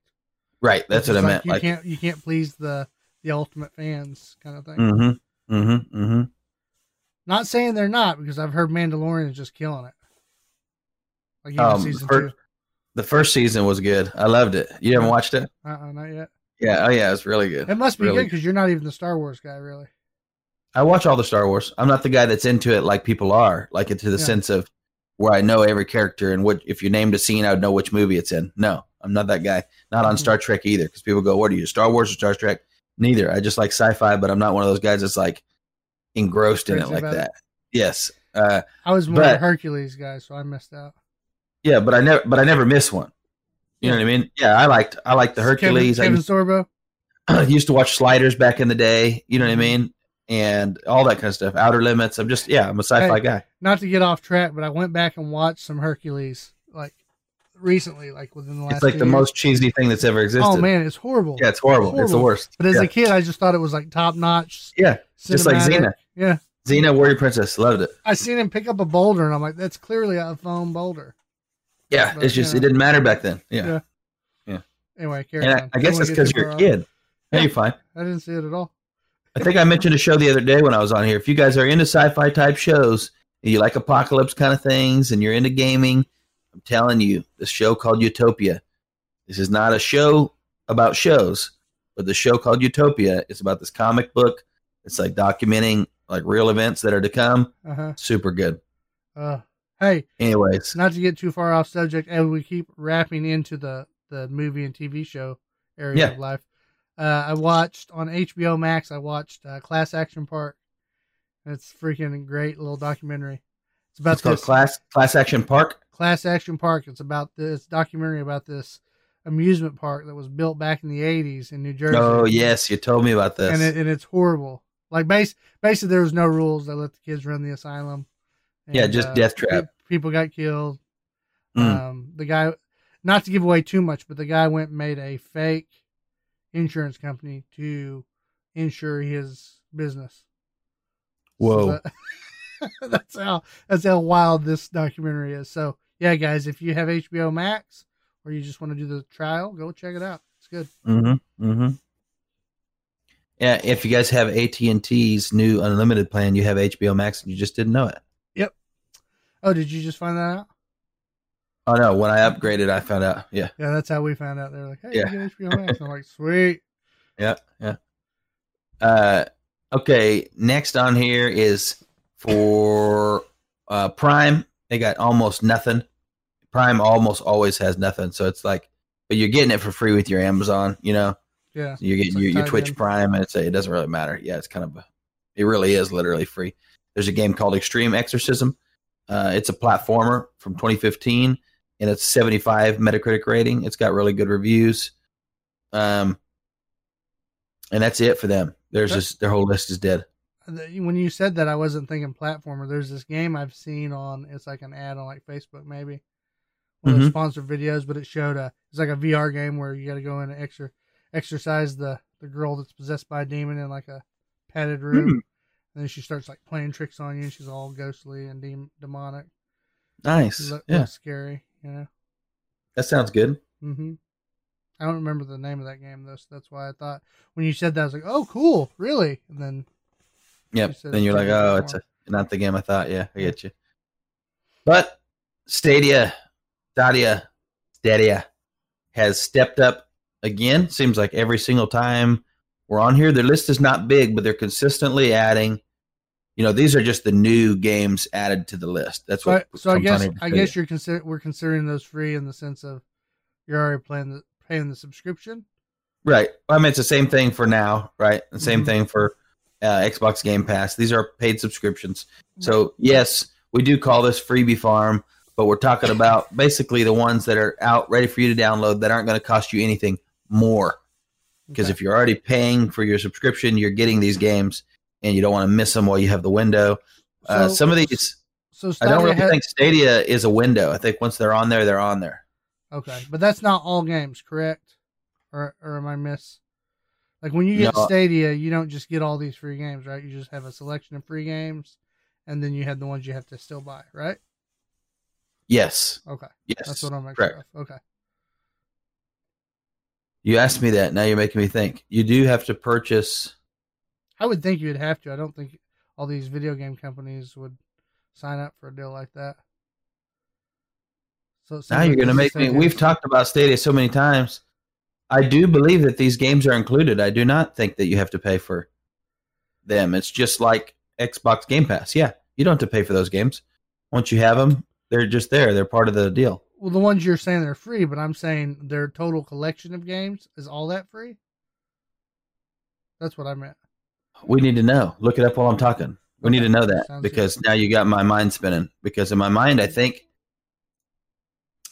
Right. That's what I is meant. You Like, can't you can't please the the ultimate fans kind of thing. mm hmm, mm hmm, mm hmm. Not saying they're not because I've heard Mandalorian is just killing it. Like even Um, season fir- The first season was good. I loved it. You haven't watched it? two. Uh-uh, not yet. Yeah. Oh, yeah. It's really good. It must be Really good because you're not even the Star Wars guy, really. I watch all the Star Wars. I'm not the guy that's into it like people are, like into the Yeah. sense of where I know every character and what if you named a scene, I would know which movie it's in. No, I'm not that guy. Not on Mhm. Star Trek either, because people go, "What are you, Star Wars or Star Trek?" Neither. I just like sci-fi, but I'm not one of those guys that's like engrossed in it like about it. that. Yes. Uh, I was more But- Hercules guy, so I missed out. yeah, but I never, but I never miss one. You know what I mean? Yeah, I liked, I liked the Hercules. Kevin, Kevin Sorbo. used, *clears throat* used to watch Sliders back in the day. You know Mm-hmm. what I mean? And all that kind of stuff. Outer Limits. I'm just, yeah, I'm a sci-fi Hey, guy. Not to get off track, but I went back and watched some Hercules like recently, like within the last. It's like the years. most cheesy thing that's ever existed. Oh man, it's horrible. Yeah, it's horrible. It's the worst. But as yeah. a kid, I just thought it was like top notch. yeah, just like. Xena. Yeah, Xena, Warrior Princess, loved it. I seen him pick up a boulder, and I'm like, that's clearly a foam boulder. Yeah, But, it's just yeah. it didn't matter back then. Yeah, Yeah. Anyway, carry and I. I guess it's because you're a kid. Yeah, you're fine. I didn't see it at all. I think I mentioned a show the other day when I was on here. If you guys are into sci-fi type shows, you like apocalypse kind of things, and you're into gaming, I'm telling you, this show called Utopia. This is not a show about shows, but the show called Utopia is about this comic book. It's like documenting like real events that are to come. Uh huh. Super good. Uh, hey, Anyways, not to get too far off subject, and we keep wrapping into the the movie and TV show area Yeah. of life. Uh, I watched on HBO Max. I watched uh, Class Action Park. It's freaking great little documentary. It's about it's called this Class Class Action Park. Class Action Park. It's about this documentary about this amusement park that was built back in the '80s in New Jersey. Oh yes, you told me about this. and it, and it's horrible. Like base, basically, there was no rules. They let the kids run the asylum. Yeah, just death trap. People got killed. Mm. Um, the guy, not to give away too much, but the guy went and made a fake insurance company to insure his business. Whoa. So that- *laughs* that's how that's how wild this documentary is. So yeah, guys, if you have HBO Max or you just want to do the trial, go check it out. It's good. Mm-hmm. Mm-hmm. Yeah, if you guys have AT and T's new unlimited plan, you have HBO Max, and you just didn't know it. Yep. Oh, did you just find that out? Oh no, when I upgraded, I found out. Yeah, Yeah, that's how we found out. They're like, "Hey, Yeah. you get HBO Max." I'm like, "Sweet." *laughs* yeah, yeah. Uh, okay. Next on here is for uh, Prime. They got almost nothing. Prime almost always has nothing, so it's like, but you're getting it for free with your Amazon. You know, Yeah, you're getting It's like your, your Twitch in. Prime, and it's a, it doesn't really matter. Yeah, it's kind of, a, it really is literally free. There's a game called Extreme Exorcism. Uh, it's a platformer from 2015, and it's 75 Metacritic rating. It's got really good reviews. Um, and that's it for them. There's just their whole list is dead. When you said that, I wasn't thinking platformer. There's this game I've seen on. It's like an ad on like Facebook, maybe. One of Mhm. the sponsored videos, but it showed a. It's like a VR game where you got to go in and extra exercise the the girl that's possessed by a demon in like a padded room. Hmm. And then she starts like playing tricks on you, and she's all ghostly and dem- demonic. Nice. Look, yeah, looks scary, you know. that sounds good. hmm I don't remember the name of that game though, so that's why I thought when you said that I was like, "Oh, cool, really?" And then Yep. said Then you're like, oh, it's a, not the game I thought. Yeah, I get you. But Stadia, Stadia, Stadia has stepped up again. Seems like every single time we're on here, their list is not big, but they're consistently adding. You know, these are just the new games added to the list. That's So, what. I, so I guess. I guess you're consider we're considering those free in the sense of you're already paying the paying the subscription. Right. I mean, it's the same thing for now, right? The same Mhm. thing for uh, Xbox Game Pass. These are paid subscriptions. So, yes, we do call this freebie farm, but we're talking about basically the ones that are out ready for you to download that aren't going to cost you anything more. Because Okay. if you're already paying for your subscription, you're getting these games and you don't want to miss them while you have the window. uh, some of these, so I don't really think Stadia is a window. I think once they're on there, they're on there. Okay, but that's not all games, correct? Or or am I miss? Like when you get No. Stadia, you don't just get all these free games, right? You just have a selection of free games, and then you have the ones you have to still buy, right? Yes. Okay, Yes. that's what I'm correct. sure of. Okay, You asked me that. Now you're making me think. You do have to purchase. I would think you would have to. I don't think all these video game companies would sign up for a deal like that. So Now like you're going to make me. We've talked about Stadia so many times. I do believe that these games are included. I do not think that you have to pay for them. It's just like Xbox Game Pass. Yeah, you don't have to pay for those games. Once you have them, they're just there. They're part of the deal. Well, the ones you're saying they're free, but I'm saying their total collection of games is all that free. That's what I meant. We need to know. Look it up while I'm talking. We need to know that sounds because now you got my mind spinning. Because in my mind, I think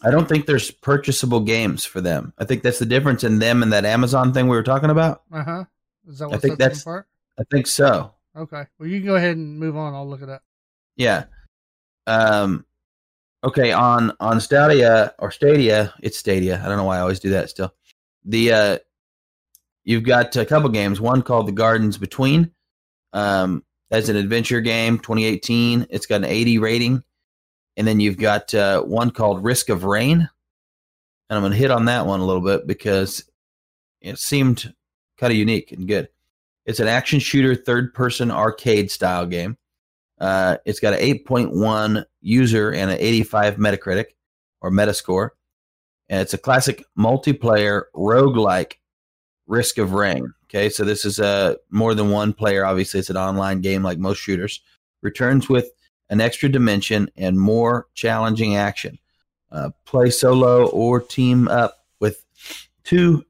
I don't think there's purchasable games for them. I think that's the difference in them and that Amazon thing we were talking about. Uh huh. Is that I think that's- apart? I think so. Okay. Well, you can go ahead and move on. I'll look it up. Yeah. Um. Okay. On on Stadia or Stadia, it's Stadia. I don't know why I always do that. Still, the uh, you've got a couple games. One called The Gardens Between. Um, that's an adventure game, 2018. It's got an 80 rating, and then you've got uh, one called Risk of Rain. And I'm going to hit on that one a little bit because it seemed kind of unique and good. It's an action shooter, third person arcade style game. Uh, it's got an 8.1 user and an 85 Metacritic or Metascore. And it's a classic multiplayer roguelike Risk of Rain. Okay, so this is a more than one player. Obviously, it's an online game like most shooters. Returns with an extra dimension and more challenging action. Uh, play solo or team up with two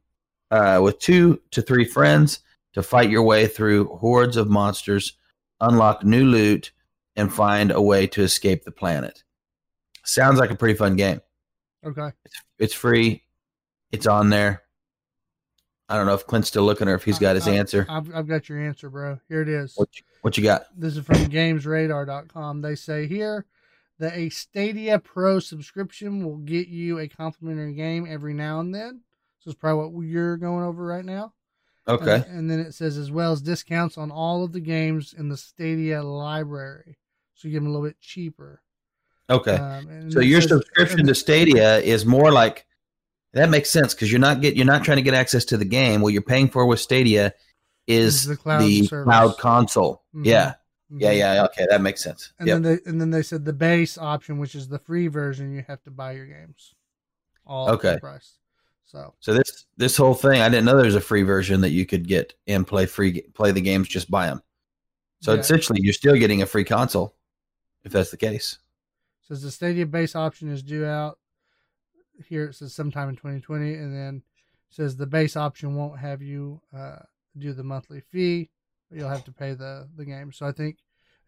uh, with two to three friends to fight your way through hordes of monsters, unlock new loot, and find a way to escape the planet. Sounds like a pretty fun game. Okay. It's free. It's on there. I don't know if Clint's still looking or if he's got his I- I- answer. I've, I've got your answer, bro. Here it is. What you, what you got? This is from GamesRadar.com. They say here that a Stadia Pro subscription will get you a complimentary game every now and then. So it's probably what you're going over right now. Okay. And, and then it says as well as discounts on all of the games in the Stadia library. So you get them a little bit cheaper. Okay. Um, so your says- subscription to Stadia is more like that makes sense because you're not get you're not trying to get access to the game. What you're paying for with Stadia is the the cloud cloud, service. console. Mhm. Yeah. Yeah, Mhm. yeah, okay, that makes sense. And Yep. then they and then they said the base option, which is the free version, you have to buy your games. All Okay. price. So So this this whole thing, I didn't know there was a free version that you could get and play free play the games just buy them. So Yeah. essentially, you're still getting a free console, if that's the case. says the Stadia base option is due out. Here it says sometime in 2020, and then says the base option won't have you uh, do the monthly fee, but you'll have to pay the the game. So I think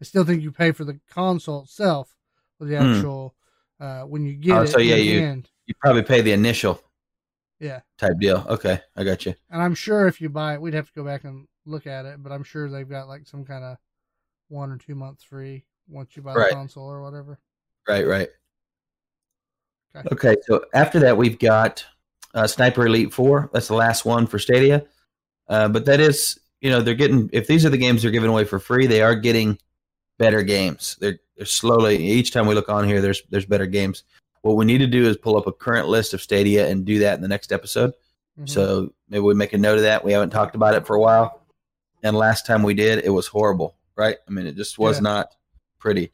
I still think you pay for the console itself, for the Hmm. actual uh, when you get Oh, it. so yeah, you- end. You probably pay the initial yeah. type deal. Okay, I got you. And I'm sure if you buy it, we'd have to go back and look at it, but I'm sure they've got like some kind of one or two months free once you buy Right. the console or whatever. Right, right. Okay. Okay, so after that, we've got uh, Sniper Elite 4. That's the last one for Stadia. Uh, but that is, you know, they're getting, if these are the games they're giving away for free, they are getting better games. They're, they're slowly, each time we look on here, there's, there's better games. What we need to do is pull up a current list of Stadia and do that in the next episode. Mhm. So maybe we make a note of that. We haven't talked about it for a while. And last time we did, it was horrible, right? I mean, it just was Yeah. not pretty.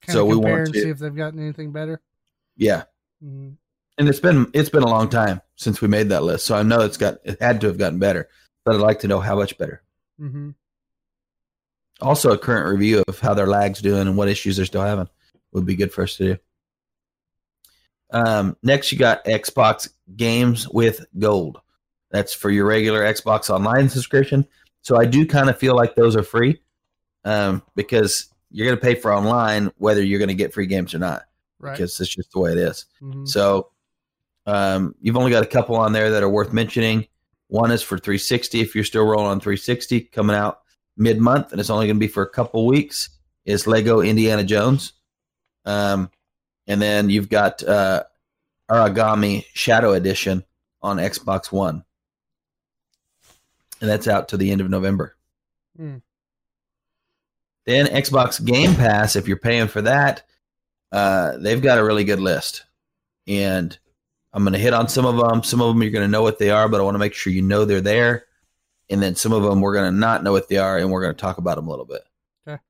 Kinda so we want to- see if they've gotten anything better. Yeah. Mhm. and it's been it's been a long time since we made that list, so I know it's got it had to have gotten better, but I'd like to know how much better. Mm-hmm. Also, a current review of how their lag's doing and what issues they're still having would be good for us to do. Um, next, you got Xbox Games with Gold. That's for your regular Xbox Online subscription. So I do kind of feel like those are free um, because you're going to pay for online whether you're going to get free games or not Right. because it's just the way it is. Mhm. So um, you've only got a couple on there that are worth mentioning. One is for 360 if you're still rolling on 360, coming out mid month, and it's only going to be for a couple weeks. Is Lego Indiana Jones, um, and then you've got uh, Aragami Shadow Edition on Xbox One, and that's out to the end of November. Hmm. Then Xbox Game Pass, if you're paying for that, uh, they've got a really good list, and I'm going to hit on some of them. Some of them you're going to know what they are, but I want to make sure you know they're there. And then some of them we're going to not know what they are, and we're going to talk about them a little bit. Okay.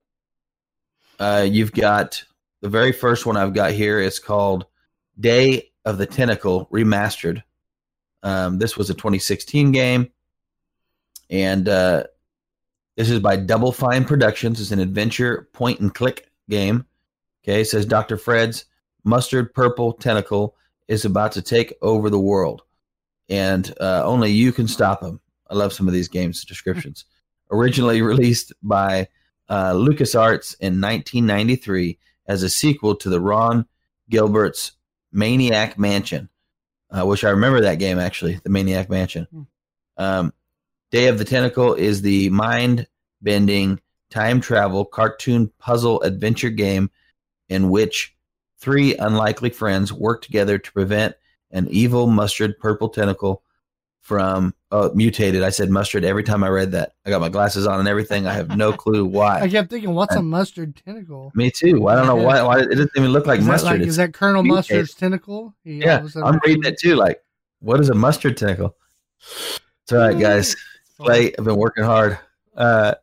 Uh, you've got the very first one I've got here is called Day of the Tentacle Remastered. Um, this was a 2016 game, and uh, this is by Double Fine Productions. It's an adventure point and click game. Okay, it says Dr. Fred's mustard purple tentacle is about to take over the world, and uh, only you can stop him. I love some of these games descriptions. *laughs* Originally released by uh, LucasArts in 1993 as a sequel to the Ron Gilbert's Maniac Mansion, uh, which I remember that game actually, the Maniac Mansion. Hmm. Um, Day of the Tentacle is the mind bending time travel cartoon puzzle adventure game in which three unlikely friends work together to prevent an evil mustard purple tentacle from oh mutated. I said mustard every time I read that. I got my glasses on and everything. I have no *laughs* clue why. I kept thinking, what's a mustard tentacle? Me too. I don't know why. Why it doesn't even look like is, mustard. like, is that Colonel mutated. Mustard's tentacle? He yeah, of a sudden I'm reading it too. Like, what is a mustard tentacle? It's all right, guys. *laughs* Play. I've been working hard. Uh,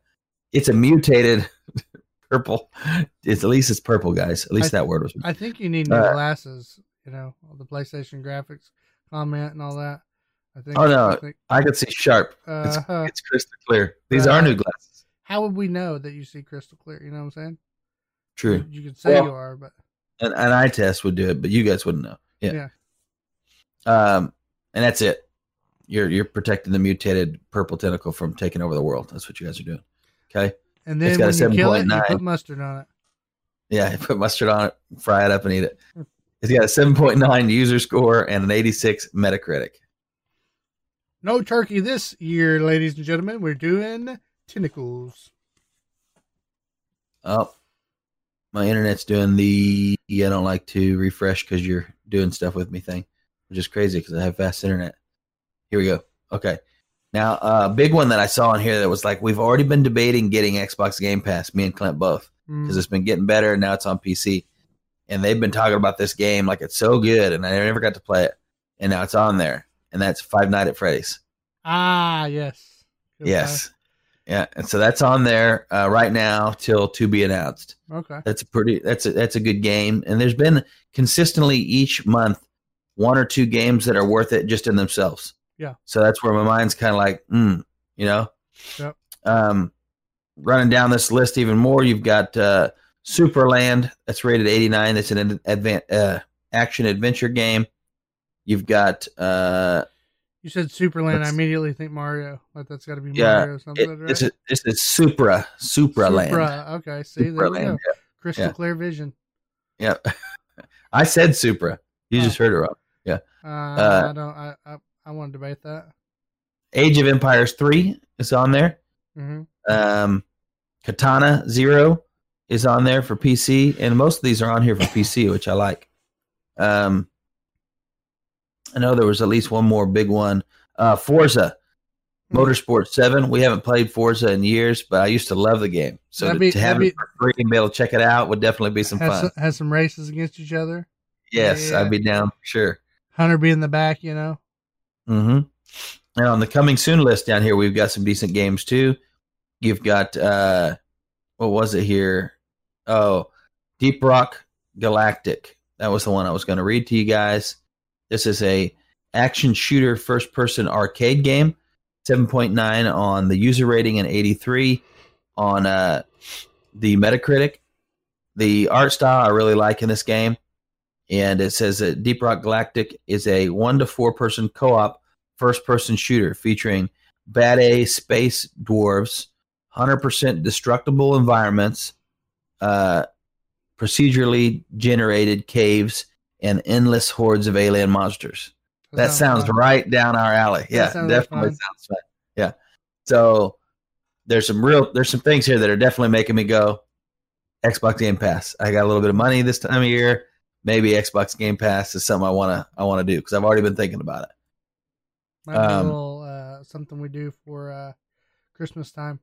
it's a mutated *laughs* purple. It's at least it's purple, guys. At least I- that word was. I think you need new Uh, glasses. You know, all the PlayStation graphics comment and all that. I think. Oh, no. I think, I could see sharp. It's, uh, it's crystal clear. These Uh, are new glasses. how would we know that you see crystal clear? You know what I'm saying? True. You, you could say Well- you are, but An, an eye test would do it, but you guys wouldn't know. Yeah. Yeah. Um, and that's it. You're you're protecting the mutated purple tentacle from taking over the world. That's what you guys are doing. Okay. and then got a when you kill it, you 7.9. put mustard on it. Yeah, put mustard on it, fry it up, and eat it. It's got a 7.9 user score and an 86 Metacritic. No turkey this year, ladies and gentlemen. We're doing tentacles. Oh, my internet's doing the I don't like to refresh because you're doing stuff with me thing, which is crazy because I have fast internet. Here we go. Okay. Now, a uh, big one that I saw in here that was like, we've already been debating getting Xbox Game Pass, me and Clint both, Mm, because it's been getting better and now it's on PC. And they've been talking about this game like it's so good, and I never got to play it. And now it's on there, and that's Five Night at Freddy's. ah, yes. Good Yes. Yeah, and so that's on there uh, right now till to be announced. Okay. That's a pretty. That's a that's a good game, and there's been consistently each month one or two games that are worth it just in themselves. Yeah. So that's where my mind's kind of like, mm, you know. Yep. Um, running down this list even more, you've got uh, Superland. That's rated 89. That's an advan uh, action adventure game. You've got uh, You said Superland. I immediately think Mario. Like that's got to be Yeah, Mario or something, it, right? it's a, it's a Supra Supraland. Supra. Okay. See, there we go. Crystal yeah. clear vision. Yeah. *laughs* I said Supra. You Oh. just heard it wrong. Yeah. Uh, I don't. I, I I want to debate that. Age of Empires 3 is on there. hmm Um, Katana Zero is on there for PC, and most of these are on here for PC, *laughs* which I like. Um, I know there was at least one more big one. Uh, Forza Hmm. Motorsport 7. We haven't played Forza in years, but I used to love the game. So to, be- to have it for free and be able to check it out would definitely be some fun. some, has some races against each other. yes, yeah. I'd be down for sure. Hunter be in the back. You know. Hmm And on the coming soon list down here, we've got some decent games too. You've got uh, what was it here? Oh, Deep Rock Galactic. That was the one I was going to read to you guys. This is a action shooter first person arcade game. 7.9 on the user rating and 83 on uh, the Metacritic. The art style I really like in this game. And it says that Deep Rock Galactic is a one to four person co op first person shooter featuring bad A space dwarves, 100% destructible environments, uh, procedurally generated caves, and endless hordes of alien monsters. That sounds right down our alley. Yeah, definitely fun. sounds fun. Yeah. So there's some real there's some things here that are definitely making me go Xbox Game Pass. I got a little bit of money this time of year. Maybe Xbox Game Pass is something I wanna I wanna do because I've already been thinking about it. Might be a um, little uh, something we do for uh, Christmas time.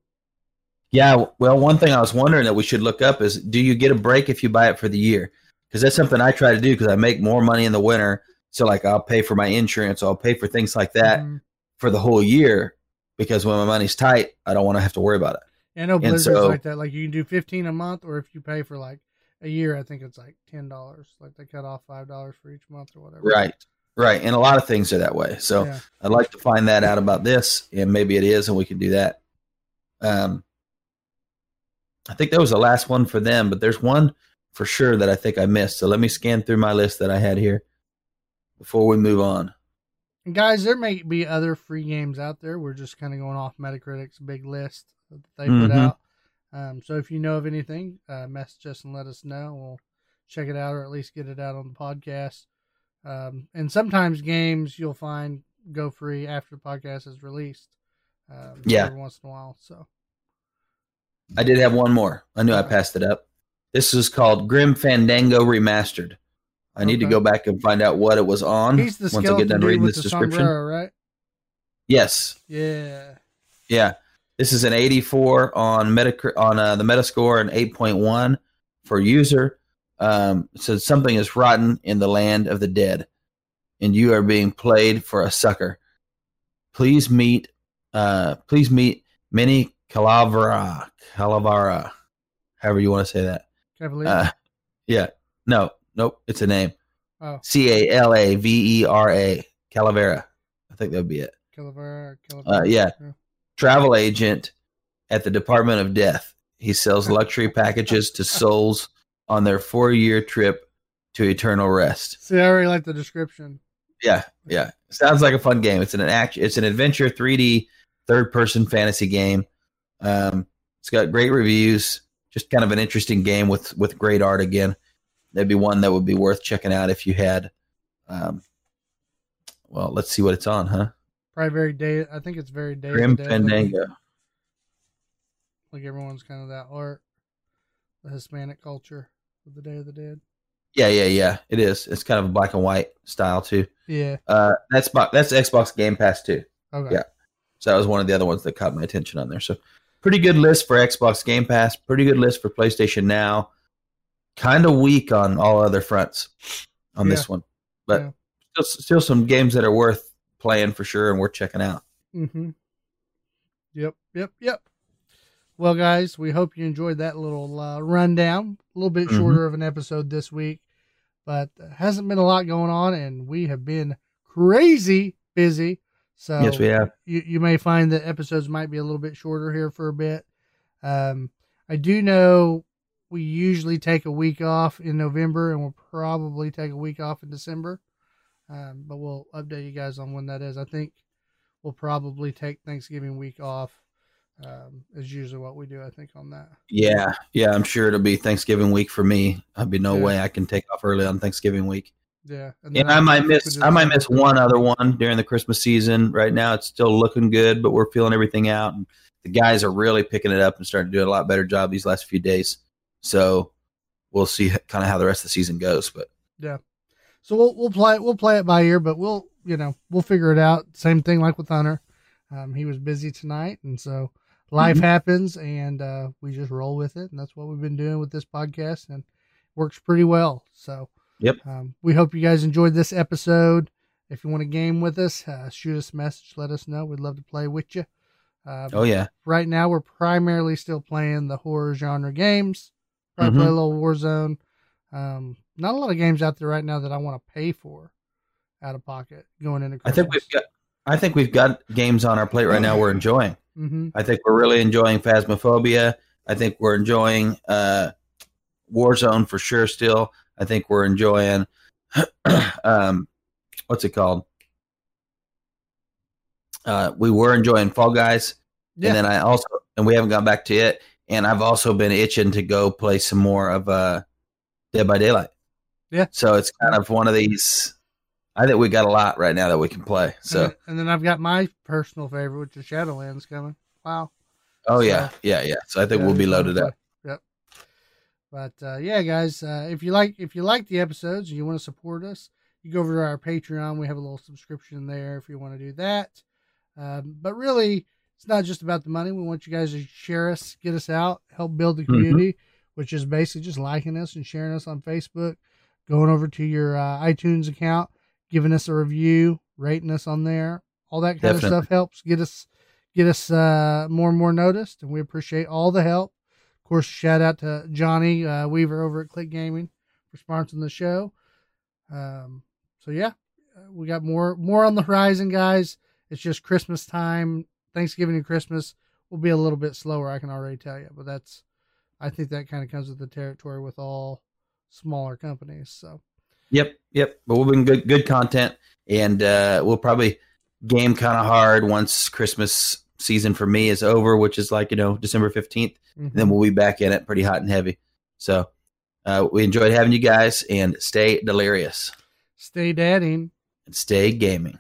Yeah, well, one thing I was wondering that we should look up is do you get a break if you buy it for the year? Because that's something I try to do because I make more money in the winter. So like I'll pay for my insurance, I'll pay for things like that Mhm. for the whole year because when my money's tight, I don't want to have to worry about it. And Blizzard's so- like that. Like you can do fifteen a month, or if you pay for like a year, I think it's like ten dollars. Like they cut off five dollars for each month or whatever. Right. Right. And a lot of things are that way. So Yeah. I'd like to find that out about this, and maybe it is, and we can do that. Um, I think that was the last one for them, but there's one for sure that I think I missed. So let me scan through my list that I had here before we move on. And guys, there may be other free games out there. We're just kind of going off Metacritic's big list that they put Mhm. out. Um, so if you know of anything, uh, message us and let us know. We'll check it out or at least get it out on the podcast. Um, and sometimes games you'll find go free after the podcast is released. Um, Yeah. Every once in a while. So I did have one more. I knew I passed it up. This is called Grim Fandango Remastered. I need to go back and find out what it was on once I get done reading this description. sombrero, right? Yes. Yeah. Yeah, this is an 84 on Metac on uh, the Metascore and 8.1 for user. Um, says something is rotten in the land of the dead, and you are being played for a sucker. Please meet, uh, please meet Manny Calavera, Calavera, however you want to say that. Cavalier. Uh, yeah, no, nope, it's a name. oh, C A L A V E R A, Calavera. I think that would be it. Calavera. Uh, yeah. Travel agent at the Department of Death. He sells luxury packages to souls on their four year trip to eternal rest. See, I already like the description. Yeah, yeah. Sounds like a fun game. It's an action it's an adventure 3D third person fantasy game. Um, it's got great reviews, just kind of an interesting game with with great art again. That'd be one that would be worth checking out if you had um well, let's see what it's on, huh? Probably very day. I think it's very day. Grim of the Dead. Fandango. Like everyone's kind of that art, the Hispanic culture of the Day of the Dead. Yeah, yeah, yeah. It is. It's kind of a black and white style too. Yeah. Uh, that's that's Xbox Game Pass too. Okay. Yeah. So that was one of the other ones that caught my attention on there. So pretty good list for Xbox Game Pass. Pretty good list for PlayStation Now. Kind of weak on all other fronts on this one, but Yeah. still, still some games that are worth playing for sure and we're checking out. Mm-hmm. Yep. Yep. Yep. Well, guys, we hope you enjoyed that little uh, rundown. A little bit Mhm. shorter of an episode this week, but uh, hasn't been a lot going on, and we have been crazy busy. So yes, we have. you, you may find that episodes might be a little bit shorter here for a bit. Um, I do know we usually take a week off in November, and we'll probably take a week off in December. Um, but we'll update you guys on when that is. I think we'll probably take Thanksgiving week off. Um, is usually what we do. I think on that. Yeah, yeah. I'm sure it'll be Thanksgiving week for me. I'd be no Yeah. way I can take off early on Thanksgiving week. Yeah, and And then I might miss I might miss one other one during the Christmas season. Right now it's still looking good, but we're feeling everything out and the guys are really picking it up and starting to do a lot better job these last few days. So we'll see kind of how the rest of the season goes. But So we'll we'll play it we'll play it by ear, but we'll you know we'll figure it out. Same thing like with Hunter. Um, he was busy tonight, and so life Mhm. happens, and uh, we just roll with it, and that's what we've been doing with this podcast, and works pretty well. So Yep. um, we hope you guys enjoyed this episode. If you want to game with us, uh, shoot us a message. Let us know. We'd love to play with you. Uh, oh yeah, right now we're primarily still playing the horror genre games. Probably play a Mhm. little Warzone. Um, not a lot of games out there right now that I want to pay for. out of pocket going into. I think we've got. I think we've got games on our plate right now we're enjoying. hmm I think we're really enjoying Phasmophobia. I think we're enjoying uh, Warzone for sure. Still, I think we're enjoying *clears throat* um, what's it called? Uh, we were enjoying Fall Guys, Yeah. and then I also and we haven't gone back to it. And I've also been itching to go play some more of uh, Dead by Daylight. Yeah. So it's kind of one of these. I think we got a lot right now that we can play. So and, and then I've got my personal favorite, which is Shadowlands coming. Wow. oh yeah, yeah, yeah. So I think Yeah, we'll be it's fun to loaded up. Yep. But uh, yeah, guys, uh, if you like if you like the episodes and you want to support us, you go over to our Patreon. We have a little subscription there if you want to do that. Um, but really, it's not just about the money. We want you guys to share us, get us out, help build the Mm-hmm. community, which is basically just liking us and sharing us on Facebook, going over to your uh, iTunes account, giving us a review, rating us on there. All that kind Definitely. of stuff helps get us get us uh, more and more noticed, and we appreciate all the help. Of course, shout out to Johnny uh, Weaver over at Click Gaming for sponsoring the show. Um, so yeah, uh, we got more more on the horizon, guys. It's just Christmas time, Thanksgiving and Christmas will be a little bit slower. I can already tell you, but that's I think that kind of comes with the territory with all smaller companies. So Yep, yep. But we'll bring good good content, and uh, we'll probably game kind of hard once Christmas season for me is over, which is like you know December fifteenth. mhm. Then we'll be back in it pretty hot and heavy. So uh, we enjoyed having you guys, and stay delirious stay dadding. and stay gaming.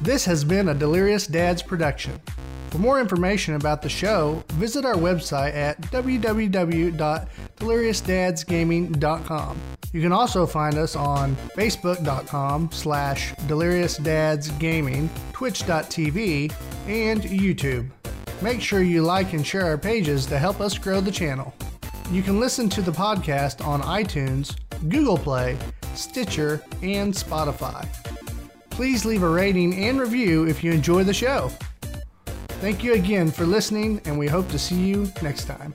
This has been a Delirious Dads production. For more information about the show, visit our website at www.deliriousdadsgaming.com. You can also find us on facebook.com slash deliriousdadsgaming, twitch.tv, and YouTube. Make sure you like and share our pages to help us grow the channel. You can listen to the podcast on iTunes, Google Play, Stitcher, and Spotify. Please leave a rating and review if you enjoy the show. Thank you again for listening, and we hope to see you next time.